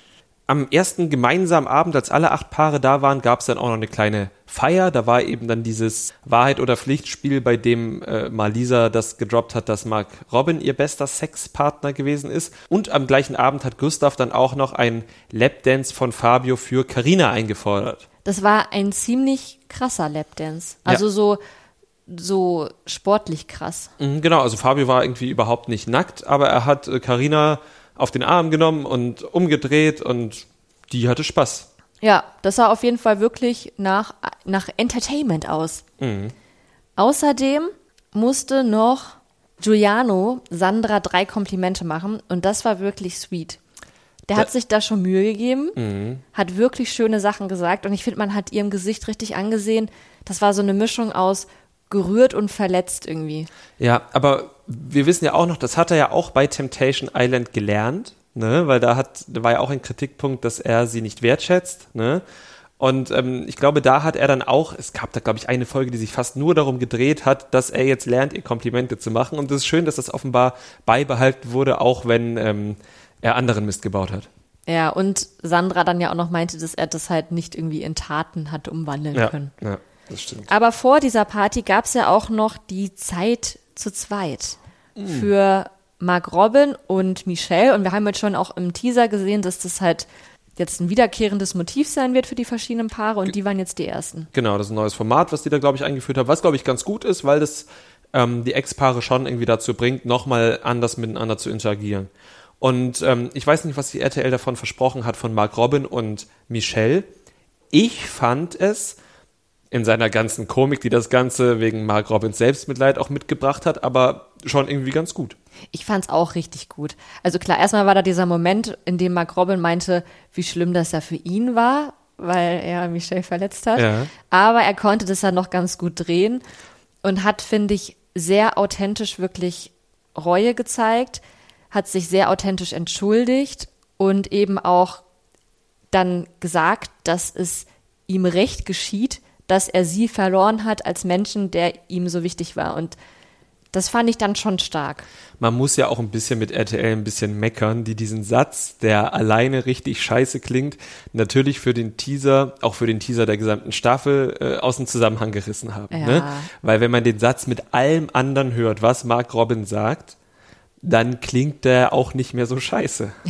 Am ersten gemeinsamen Abend, als alle acht Paare da waren, gab es dann auch noch eine kleine Feier. Da war eben dann dieses Wahrheit oder Pflichtspiel, bei dem äh, Malisa das gedroppt hat, dass Mark Robin ihr bester Sexpartner gewesen ist. Und am gleichen Abend hat Gustav dann auch noch ein Lapdance von Fabio für Carina eingefordert. Das war ein ziemlich krasser Lapdance. Also so, so sportlich krass. Mhm, Genau, also Fabio war irgendwie überhaupt nicht nackt, aber er hat äh, Carina auf den Arm genommen und umgedreht und die hatte Spaß. Ja, das sah auf jeden Fall wirklich nach, nach Entertainment aus. Außerdem musste noch Giuliano Sandra drei Komplimente machen und das war wirklich sweet. Der hat Da- sich da schon Mühe gegeben, hat wirklich schöne Sachen gesagt und ich finde, man hat ihrem Gesicht richtig angesehen. Das war so eine Mischung aus gerührt und verletzt irgendwie. Ja, aber wir wissen ja auch noch, das hat er ja auch bei Temptation Island gelernt, ne? Weil da hat, war ja auch ein Kritikpunkt, dass er sie nicht wertschätzt, ne? Und ähm, ich glaube, da hat er dann auch, es gab da, glaube ich, eine Folge, die sich fast nur darum gedreht hat, dass er jetzt lernt, ihr Komplimente zu machen. Und es ist schön, dass das offenbar beibehalten wurde, auch wenn ähm, er anderen Mist gebaut hat. Ja, und Sandra dann ja auch noch meinte, dass er das halt nicht irgendwie in Taten hat umwandeln Ja, können. ja das stimmt. Aber vor dieser Party gab es ja auch noch die Zeit zu zweit für Mark Robin und Michelle. Und wir haben jetzt schon auch im Teaser gesehen, dass das halt jetzt ein wiederkehrendes Motiv sein wird für die verschiedenen Paare. Und die waren jetzt die ersten. Genau, das ist ein neues Format, was die da, glaube ich, eingeführt haben, was, glaube ich, ganz gut ist, weil das ähm, die Ex-Paare schon irgendwie dazu bringt, nochmal anders miteinander zu interagieren. Und ähm, ich weiß nicht, was die RTL davon versprochen hat von Mark Robin und Michelle. Ich fand es in seiner ganzen Komik, die das Ganze wegen Mark Robins Selbstmitleid auch mitgebracht hat, aber schon irgendwie ganz gut. Ich fand's auch richtig gut. Also klar, erstmal war da dieser Moment, in dem Mark Robin meinte, wie schlimm das ja für ihn war, weil er Michelle verletzt hat. Ja. Aber er konnte das ja noch ganz gut drehen und hat, finde ich, sehr authentisch wirklich Reue gezeigt, hat sich sehr authentisch entschuldigt und eben auch dann gesagt, dass es ihm recht geschieht, dass er sie verloren hat als Menschen, der ihm so wichtig war. Und das fand ich dann schon stark. Man muss ja auch ein bisschen mit RTL ein bisschen meckern, die diesen Satz, der alleine richtig scheiße klingt, natürlich für den Teaser, auch für den Teaser der gesamten Staffel äh, aus dem Zusammenhang gerissen haben. Ja. Ne? Weil wenn man den Satz mit allem anderen hört, was Mark Robin sagt, dann klingt der auch nicht mehr so scheiße.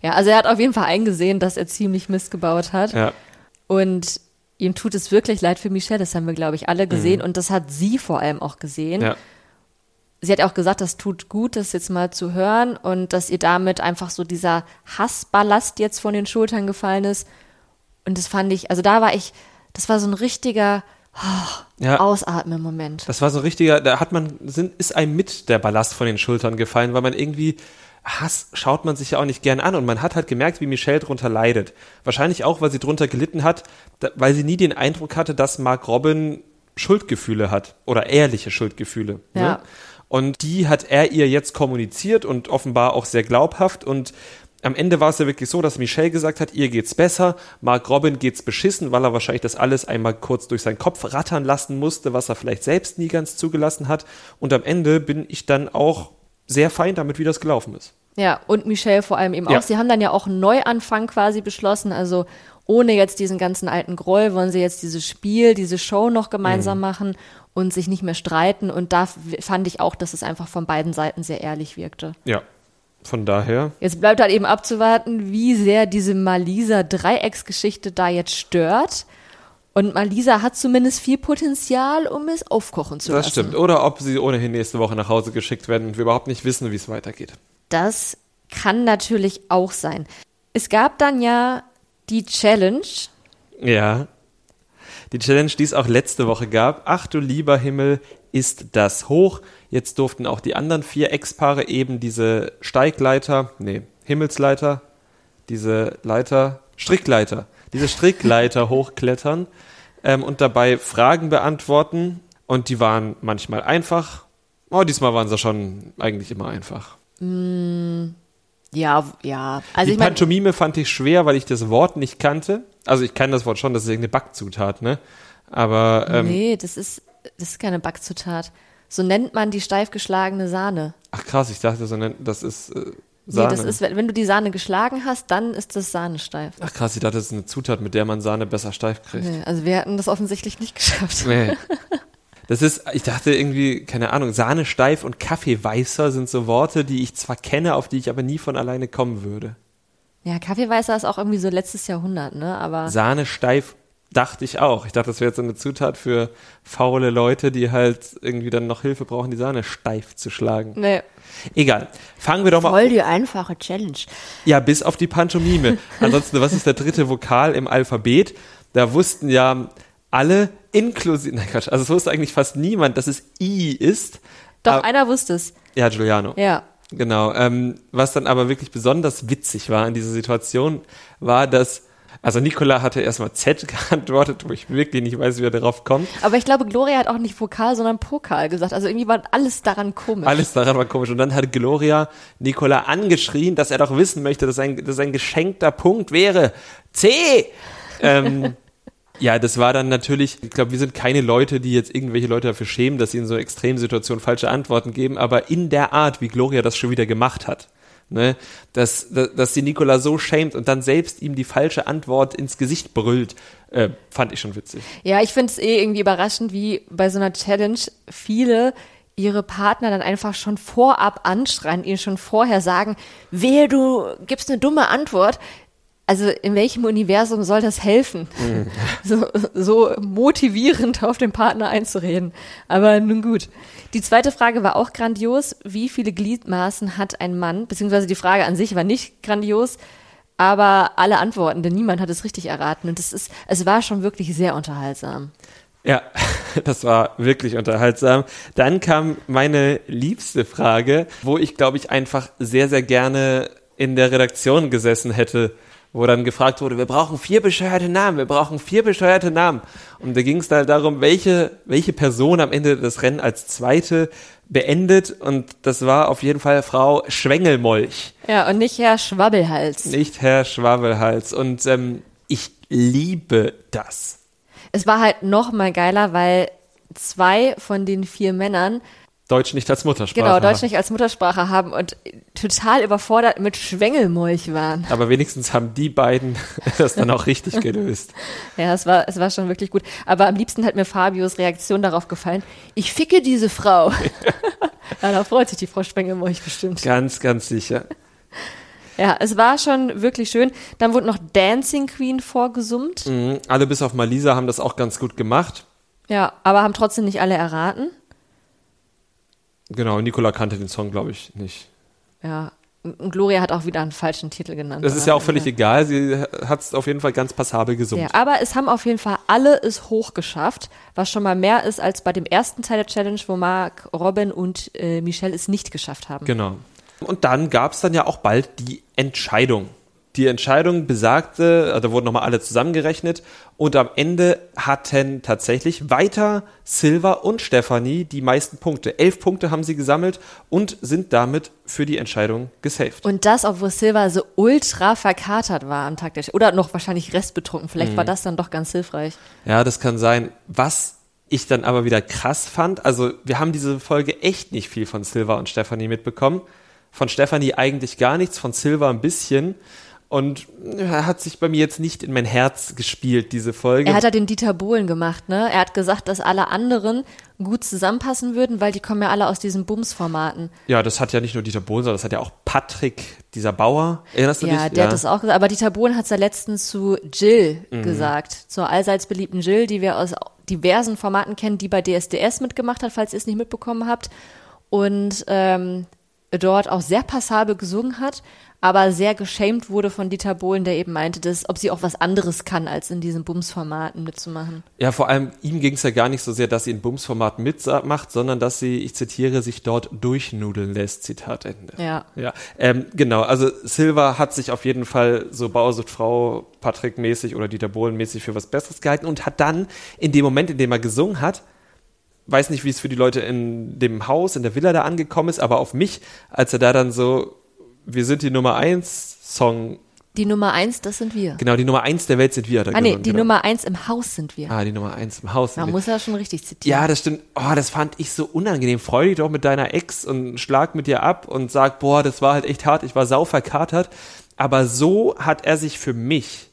Ja, also er hat auf jeden Fall eingesehen, dass er ziemlich Mist gebaut hat. Ja. Und ihm tut es wirklich leid für Michelle, das haben wir, glaube ich, alle gesehen. Und das hat sie vor allem auch gesehen. Mhm. ja. Sie hat auch gesagt, das tut gut, das jetzt mal zu hören und dass ihr damit einfach so dieser Hassballast jetzt von den Schultern gefallen ist. Und das fand ich, also da war ich, das war so ein richtiger Ja. Ausatmen-Moment. Das war so ein richtiger, da hat man, sind, ist einem mit der Ballast von den Schultern gefallen, weil man irgendwie, Hass schaut man sich ja auch nicht gern an und man hat halt gemerkt, wie Michelle drunter leidet. Wahrscheinlich auch, weil sie drunter gelitten hat, da, weil sie nie den Eindruck hatte, dass Mark Robin Schuldgefühle hat oder ehrliche Schuldgefühle. Ja. Ne? Und die hat er ihr jetzt kommuniziert und offenbar auch sehr glaubhaft. Und am Ende war es ja wirklich so, dass Michelle gesagt hat, ihr geht's besser, Mark Robin geht's beschissen, weil er wahrscheinlich das alles einmal kurz durch seinen Kopf rattern lassen musste, was er vielleicht selbst nie ganz zugelassen hat. Und am Ende bin ich dann auch sehr fein damit, wie das gelaufen ist. Ja, und Michelle vor allem eben Ja. auch. Sie haben dann ja auch einen Neuanfang quasi beschlossen. Also ohne jetzt diesen ganzen alten Groll wollen sie jetzt dieses Spiel, diese Show noch gemeinsam machen und sich nicht mehr streiten. Und da fand ich auch, dass es einfach von beiden Seiten sehr ehrlich wirkte. Ja. Von daher, Jetzt bleibt halt eben abzuwarten, wie sehr diese Malisa-Dreiecksgeschichte da jetzt stört. Und Malisa hat zumindest viel Potenzial, um es aufkochen zu das lassen. stimmt. Oder ob sie ohnehin nächste Woche nach Hause geschickt werden und wir überhaupt nicht wissen, wie es weitergeht. Das kann natürlich auch sein. Es gab dann ja die Challenge. Ja. Die Challenge, die es auch letzte Woche gab. Ach du lieber Himmel, ist das hoch. Jetzt durften auch die anderen vier Ex-Paare eben diese Steigleiter, nee, Himmelsleiter, diese Leiter, Strickleiter, diese Strickleiter hochklettern ähm, und dabei Fragen beantworten. Und die waren manchmal einfach. Oh, diesmal waren sie schon eigentlich immer einfach. Ja, ja. Also die ich meine, Pantomime fand ich schwer, weil ich das Wort nicht kannte. Also ich kann das Wort schon, das ist irgendeine Backzutat, ne? Aber ähm, nee, das ist, das ist keine Backzutat. So nennt man die steif geschlagene Sahne. ach krass, ich dachte, so nennt- das ist äh, Nee, Sahne. das ist, wenn du die Sahne geschlagen hast, dann ist das Sahnesteif. ach krass, ich dachte, das ist eine Zutat, mit der man Sahne besser steif kriegt. Nee, also wir hatten das offensichtlich nicht geschafft. Nee. Das ist, ich dachte irgendwie, keine Ahnung, Sahne steif und Kaffee weißer sind so Worte, die ich zwar kenne, auf die ich aber nie von alleine kommen würde. Ja, Kaffeeweißer ist auch irgendwie so letztes Jahrhundert, ne? Aber Sahne steif dachte ich auch. Ich dachte, das wäre jetzt so eine Zutat für faule Leute, die halt irgendwie dann noch Hilfe brauchen, die Sahne steif zu schlagen. nee. Egal. Fangen wir doch mal Voll die einfache Challenge. Ja, bis auf die Pantomime. Ansonsten, was ist der dritte Vokal im Alphabet? Da wussten ja alle, inklusive, nein Quatsch, also es wusste eigentlich fast niemand, dass es I ist. Doch, Aber- einer wusste es. Ja, Giuliano. Ja. Genau. Ähm, was dann aber wirklich besonders witzig war in dieser Situation, war, dass, also Nicola hatte erstmal Z geantwortet, wo ich wirklich nicht weiß, wie er darauf kommt. Aber ich glaube, Gloria hat auch nicht Vokal, sondern Pokal gesagt. Also irgendwie war alles daran komisch. Alles daran war komisch. Und dann hat Gloria Nicola angeschrien, dass er doch wissen möchte, dass ein, dass ein geschenkter Punkt wäre. C! Ähm, ja, das war dann natürlich, ich glaube, wir sind keine Leute, die jetzt irgendwelche Leute dafür schämen, dass sie in so Extremsituationen falsche Antworten geben, aber in der Art, wie Gloria das schon wieder gemacht hat. Ne, dass, dass, dass sie Nicola so schämt und dann selbst ihm die falsche Antwort ins Gesicht brüllt, äh, fand ich schon witzig. Ja, ich finde es eh irgendwie überraschend, wie bei so einer Challenge viele ihre Partner dann einfach schon vorab anschreien, ihnen schon vorher sagen, wehe, du gibst eine dumme Antwort. Also in welchem Universum soll das helfen? So, so motivierend auf den Partner einzureden. Aber nun gut. Die zweite Frage war auch grandios. Wie viele Gliedmaßen hat ein Mann? Beziehungsweise die Frage an sich war nicht grandios, aber alle Antworten, denn niemand hat es richtig erraten. Und es ist, es war schon wirklich sehr unterhaltsam. Ja, das war wirklich unterhaltsam. Dann kam meine liebste Frage, wo ich, glaube ich, einfach sehr, sehr gerne in der Redaktion gesessen hätte, wo dann gefragt wurde, wir brauchen vier bescheuerte Namen, wir brauchen vier bescheuerte Namen. Und da ging es halt darum, welche, welche Person am Ende das Rennen als zweite beendet. Und das war auf jeden Fall Frau Schwengelmolch, Ja, und nicht Herr Schwabbelhals. nicht Herr Schwabelhals. Und ähm, ich liebe das. Es war halt noch mal geiler, weil zwei von den vier Männern Deutsch nicht als Muttersprache. genau Deutsch haben. nicht als Muttersprache haben und total überfordert mit Schwengelmolch waren. Aber wenigstens haben die beiden das dann auch richtig gelöst. Ja, es war, es war schon wirklich gut. Aber am liebsten hat mir Fabios Reaktion darauf gefallen. Ich ficke diese Frau. ja, da freut sich die Frau Schwengelmolch bestimmt. Ganz, ganz sicher. Ja, es war schon wirklich schön. Dann wurde noch Dancing Queen vorgesummt. Mhm. Alle bis auf Malisa haben das auch ganz gut gemacht. Ja, aber haben trotzdem nicht alle erraten. Genau, Nicola kannte den Song, glaube ich, nicht. Ja. Und Gloria hat auch wieder einen falschen Titel genannt. Das ist ja auch völlig egal. Sie hat es auf jeden Fall ganz passabel gesummt. Ja, aber es haben auf jeden Fall alle es hochgeschafft, was schon mal mehr ist als bei dem ersten Teil der Challenge, wo Marc, Robin und äh, Michelle es nicht geschafft haben. Genau. Und dann gab es dann ja auch bald die Entscheidung. Die Entscheidung besagte, also da wurden nochmal alle zusammengerechnet und am Ende hatten tatsächlich weiter Silva und Stefanie die meisten Punkte. Elf Punkte haben sie gesammelt und sind damit für die Entscheidung gesaved. Und das, obwohl Silva so ultra verkatert war am Tag der Sch Oder noch wahrscheinlich restbetrunken. Vielleicht war das dann doch ganz hilfreich. Ja, das kann sein. Was ich dann aber wieder krass fand, also wir haben diese Folge echt nicht viel von Silva und Stefanie mitbekommen. Von Stefanie eigentlich gar nichts, von Silva ein bisschen. Und er hat sich bei mir jetzt nicht in mein Herz gespielt, diese Folge. Er hat ja den Dieter Bohlen gemacht, ne? Er hat gesagt, dass alle anderen gut zusammenpassen würden, weil die kommen ja alle aus diesen Bums-Formaten. ja, das hat ja nicht nur Dieter Bohlen, sondern das hat ja auch Patrick, dieser Bauer. Erinnerst du dich? Ja, der hat das auch gesagt. Aber Dieter Bohlen hat es ja letztens zu Jill gesagt, zur allseits beliebten Jill, die wir aus diversen Formaten kennen, die bei DSDS mitgemacht hat, falls ihr es nicht mitbekommen habt. Und ähm, dort auch sehr passabel gesungen hat, aber sehr geschämt wurde von Dieter Bohlen, der eben meinte, dass, ob sie auch was anderes kann, als in diesen Bums-Formaten mitzumachen. Ja, vor allem ihm ging es ja gar nicht so sehr, dass sie in Bums-Format mitmacht, sondern dass sie, ich zitiere, sich dort durchnudeln lässt. Zitat Ende. Ja. Ja, ähm, genau. Also Silva hat sich auf jeden Fall so Bauersuchtfrau Patrick-mäßig oder Dieter Bohlen-mäßig für was Besseres gehalten und hat dann in dem Moment, in dem er gesungen hat, weiß nicht, wie es für die Leute in dem Haus, in der Villa da angekommen ist, aber auf mich, als er da dann so, wir sind die Nummer eins Song, Die Nummer eins, das sind wir. genau, die Nummer eins der Welt sind wir. Ah nee, die genau. Nummer eins im Haus sind wir. Ah, die Nummer eins im Haus. sind Man wir. muss ja schon richtig zitieren. Ja, das stimmt. Oh, das fand ich so unangenehm. Freu dich doch mit deiner Ex und schlag mit dir ab und sag, boah, das war halt echt hart, ich war sau verkatert. Aber so hat er sich für mich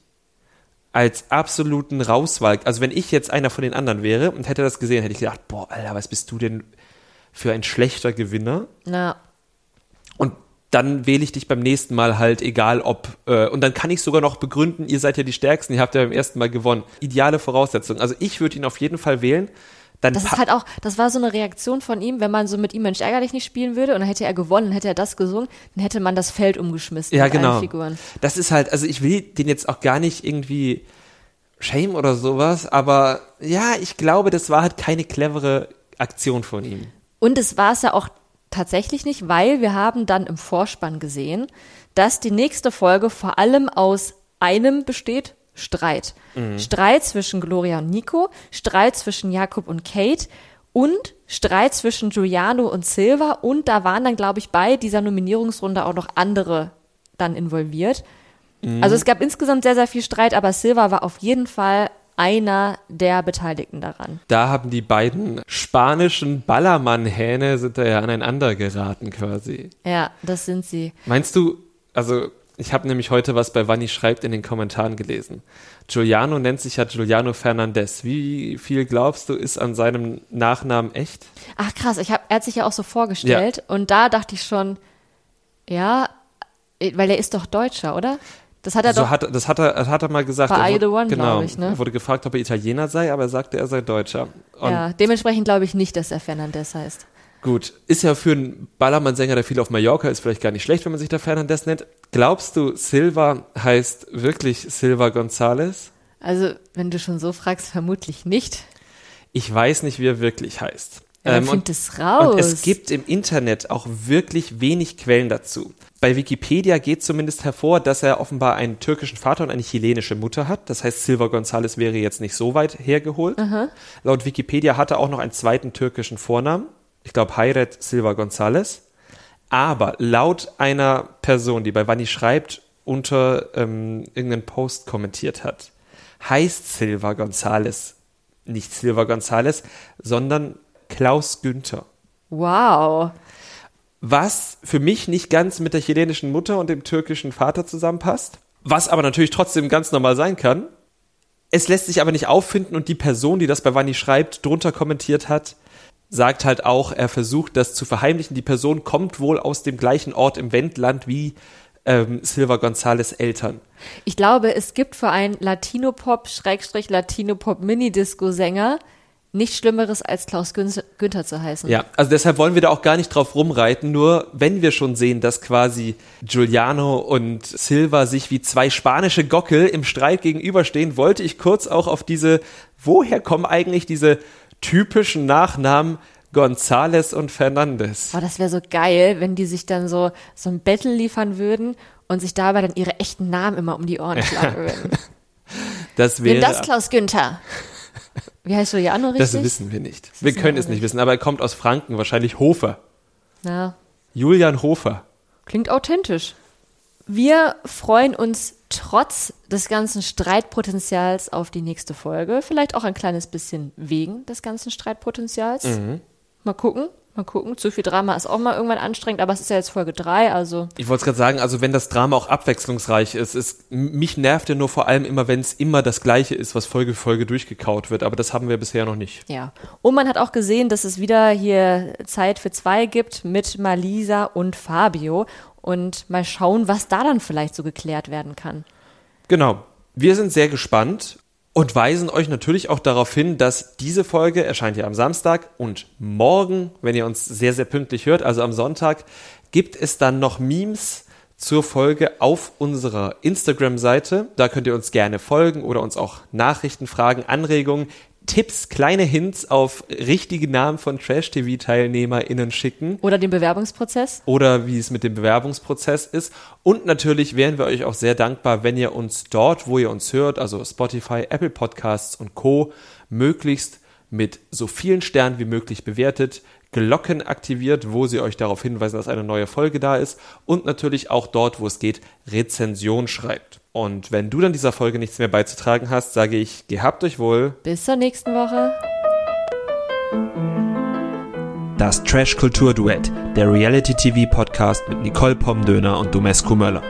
als absoluten Rauswahl, also wenn ich jetzt einer von den anderen wäre und hätte das gesehen, hätte ich gedacht, boah, Alter, was bist du denn für ein schlechter Gewinner? Na, Und dann wähle ich dich beim nächsten Mal halt, egal ob, äh, und dann kann ich sogar noch begründen, ihr seid ja die Stärksten, ihr habt ja beim ersten Mal gewonnen. Ideale Voraussetzung. Also ich würde ihn auf jeden Fall wählen. Dann das ist halt auch, das war so eine Reaktion von ihm, wenn man so mit ihm Mensch ärgerlich nicht spielen würde und dann hätte er gewonnen, hätte er das gesungen, dann hätte man das Feld umgeschmissen Ja, mit genau. allen Figuren. Das ist halt, also ich will den jetzt auch gar nicht irgendwie shame oder sowas, aber ja, ich glaube, das war halt keine clevere Aktion von ihm. Und es war es ja auch tatsächlich nicht, weil wir haben dann im Vorspann gesehen, dass die nächste Folge vor allem aus einem besteht, Streit. Streit zwischen Gloria und Nico, Streit zwischen Jakob und Kate und Streit zwischen Giuliano und Silva und da waren dann, glaube ich, bei dieser Nominierungsrunde auch noch andere dann involviert. Also es gab insgesamt sehr, sehr viel Streit, aber Silva war auf jeden Fall einer der Beteiligten daran. Da haben die beiden spanischen Ballermann-Hähne sind da ja aneinander geraten quasi. Ja, das sind sie. Meinst du, also ich habe nämlich heute was bei Wanni schreibt in den Kommentaren gelesen. Giuliano nennt sich ja Giuliano Fernandez. Wie viel glaubst du ist an seinem Nachnamen echt? Ach krass, ich hab, er hat sich ja auch so vorgestellt und da dachte ich schon, ja, weil er ist doch Deutscher, oder? Das hat er so doch. hat, das hat er, hat er mal gesagt. Bei Er wurde- the One, genau, ich, ne? Er wurde gefragt, ob er Italiener sei, aber er sagte, er sei Deutscher. Und ja, dementsprechend glaube ich nicht, dass er Fernandez heißt. gut, ist ja für einen Ballermann-Sänger, der viel auf Mallorca ist, vielleicht gar nicht schlecht, wenn man sich da Fernandez nennt. Glaubst du, Silva heißt wirklich Silva González? Also, wenn du schon so fragst, vermutlich nicht. Ich weiß nicht, wie er wirklich heißt. Ja, Ähm, find es raus. Und es gibt im Internet auch wirklich wenig Quellen dazu. Bei Wikipedia geht zumindest hervor, dass er offenbar einen türkischen Vater und eine chilenische Mutter hat. Das heißt, Silva González wäre jetzt nicht so weit hergeholt. Laut Wikipedia hat er auch noch einen zweiten türkischen Vornamen. Ich glaube, Hayret Silva González. Aber laut einer Person, die bei Wanni schreibt, unter ähm, irgendeinen Post kommentiert hat, heißt Silva González nicht Silva González, sondern Klaus Günther. Wow. Was für mich nicht ganz mit der chilenischen Mutter und dem türkischen Vater zusammenpasst. Was aber natürlich trotzdem ganz normal sein kann. Es lässt sich aber nicht auffinden und die Person, die das bei Wanni schreibt, drunter kommentiert hat, sagt halt auch, er versucht das zu verheimlichen. Die Person kommt wohl aus dem gleichen Ort im Wendland wie ähm, Silva González Eltern. Ich glaube, es gibt für einen Latino-Pop, Schrägstrich Latino-Pop-Mini-Disco-Sänger nichts Schlimmeres als Klaus Gün- Günther zu heißen. Ja, also deshalb wollen wir da auch gar nicht drauf rumreiten, nur wenn wir schon sehen, dass quasi Giuliano und Silva sich wie zwei spanische Gockel im Streit gegenüberstehen, wollte ich kurz auch auf diese, woher kommen eigentlich diese typischen Nachnamen González und Fernandez? Boah, das wäre so geil, wenn die sich dann so, so ein Battle liefern würden und sich dabei dann ihre echten Namen immer um die Ohren schlagen würden. Das wäre. das Klaus Günther? Wie heißt Juliano richtig? Das wissen wir nicht. Wir können es nicht nicht. wissen, aber er kommt aus Franken, wahrscheinlich Hofer. Ja, Julian Hofer. klingt authentisch. Wir freuen uns trotz des ganzen Streitpotenzials auf die nächste Folge. Vielleicht auch ein kleines bisschen wegen des ganzen Streitpotenzials. Mal gucken, mal gucken. Zu viel Drama ist auch mal irgendwann anstrengend, aber es ist ja jetzt Folge 3, also Ich wollte es gerade sagen, also wenn das Drama auch abwechslungsreich ist, ist mich nervt ja nur vor allem immer, wenn es immer das Gleiche ist, was Folge für Folge durchgekaut wird. Aber das haben wir bisher noch nicht. Ja, und man hat auch gesehen, dass es wieder hier Zeit für zwei gibt mit Malisa und Fabio. Und mal schauen, was da dann vielleicht so geklärt werden kann. Genau. Wir sind sehr gespannt und weisen euch natürlich auch darauf hin, dass diese Folge erscheint ja am Samstag und morgen, wenn ihr uns sehr, sehr pünktlich hört, also am Sonntag, gibt es dann noch Memes zur Folge auf unserer Instagram-Seite. Da könnt ihr uns gerne folgen oder uns auch Nachrichten, Fragen, Anregungen, Tipps, kleine Hints auf richtige Namen von Trash-TV-TeilnehmerInnen schicken Oder den Bewerbungsprozess. oder wie es mit dem Bewerbungsprozess ist. Und natürlich wären wir euch auch sehr dankbar, wenn ihr uns dort, wo ihr uns hört, also Spotify, Apple Podcasts und Co., möglichst mit so vielen Sternen wie möglich bewertet, Glocken aktiviert, wo sie euch darauf hinweisen, dass eine neue Folge da ist und natürlich auch dort, wo es geht, Rezension schreibt. Und wenn du dann dieser Folge nichts mehr beizutragen hast, sage ich, gehabt euch wohl. Bis zur nächsten Woche. Das Trash-Kultur-Duett, der Reality-TV-Podcast mit Nicole Pomdöner und Domescu Möller.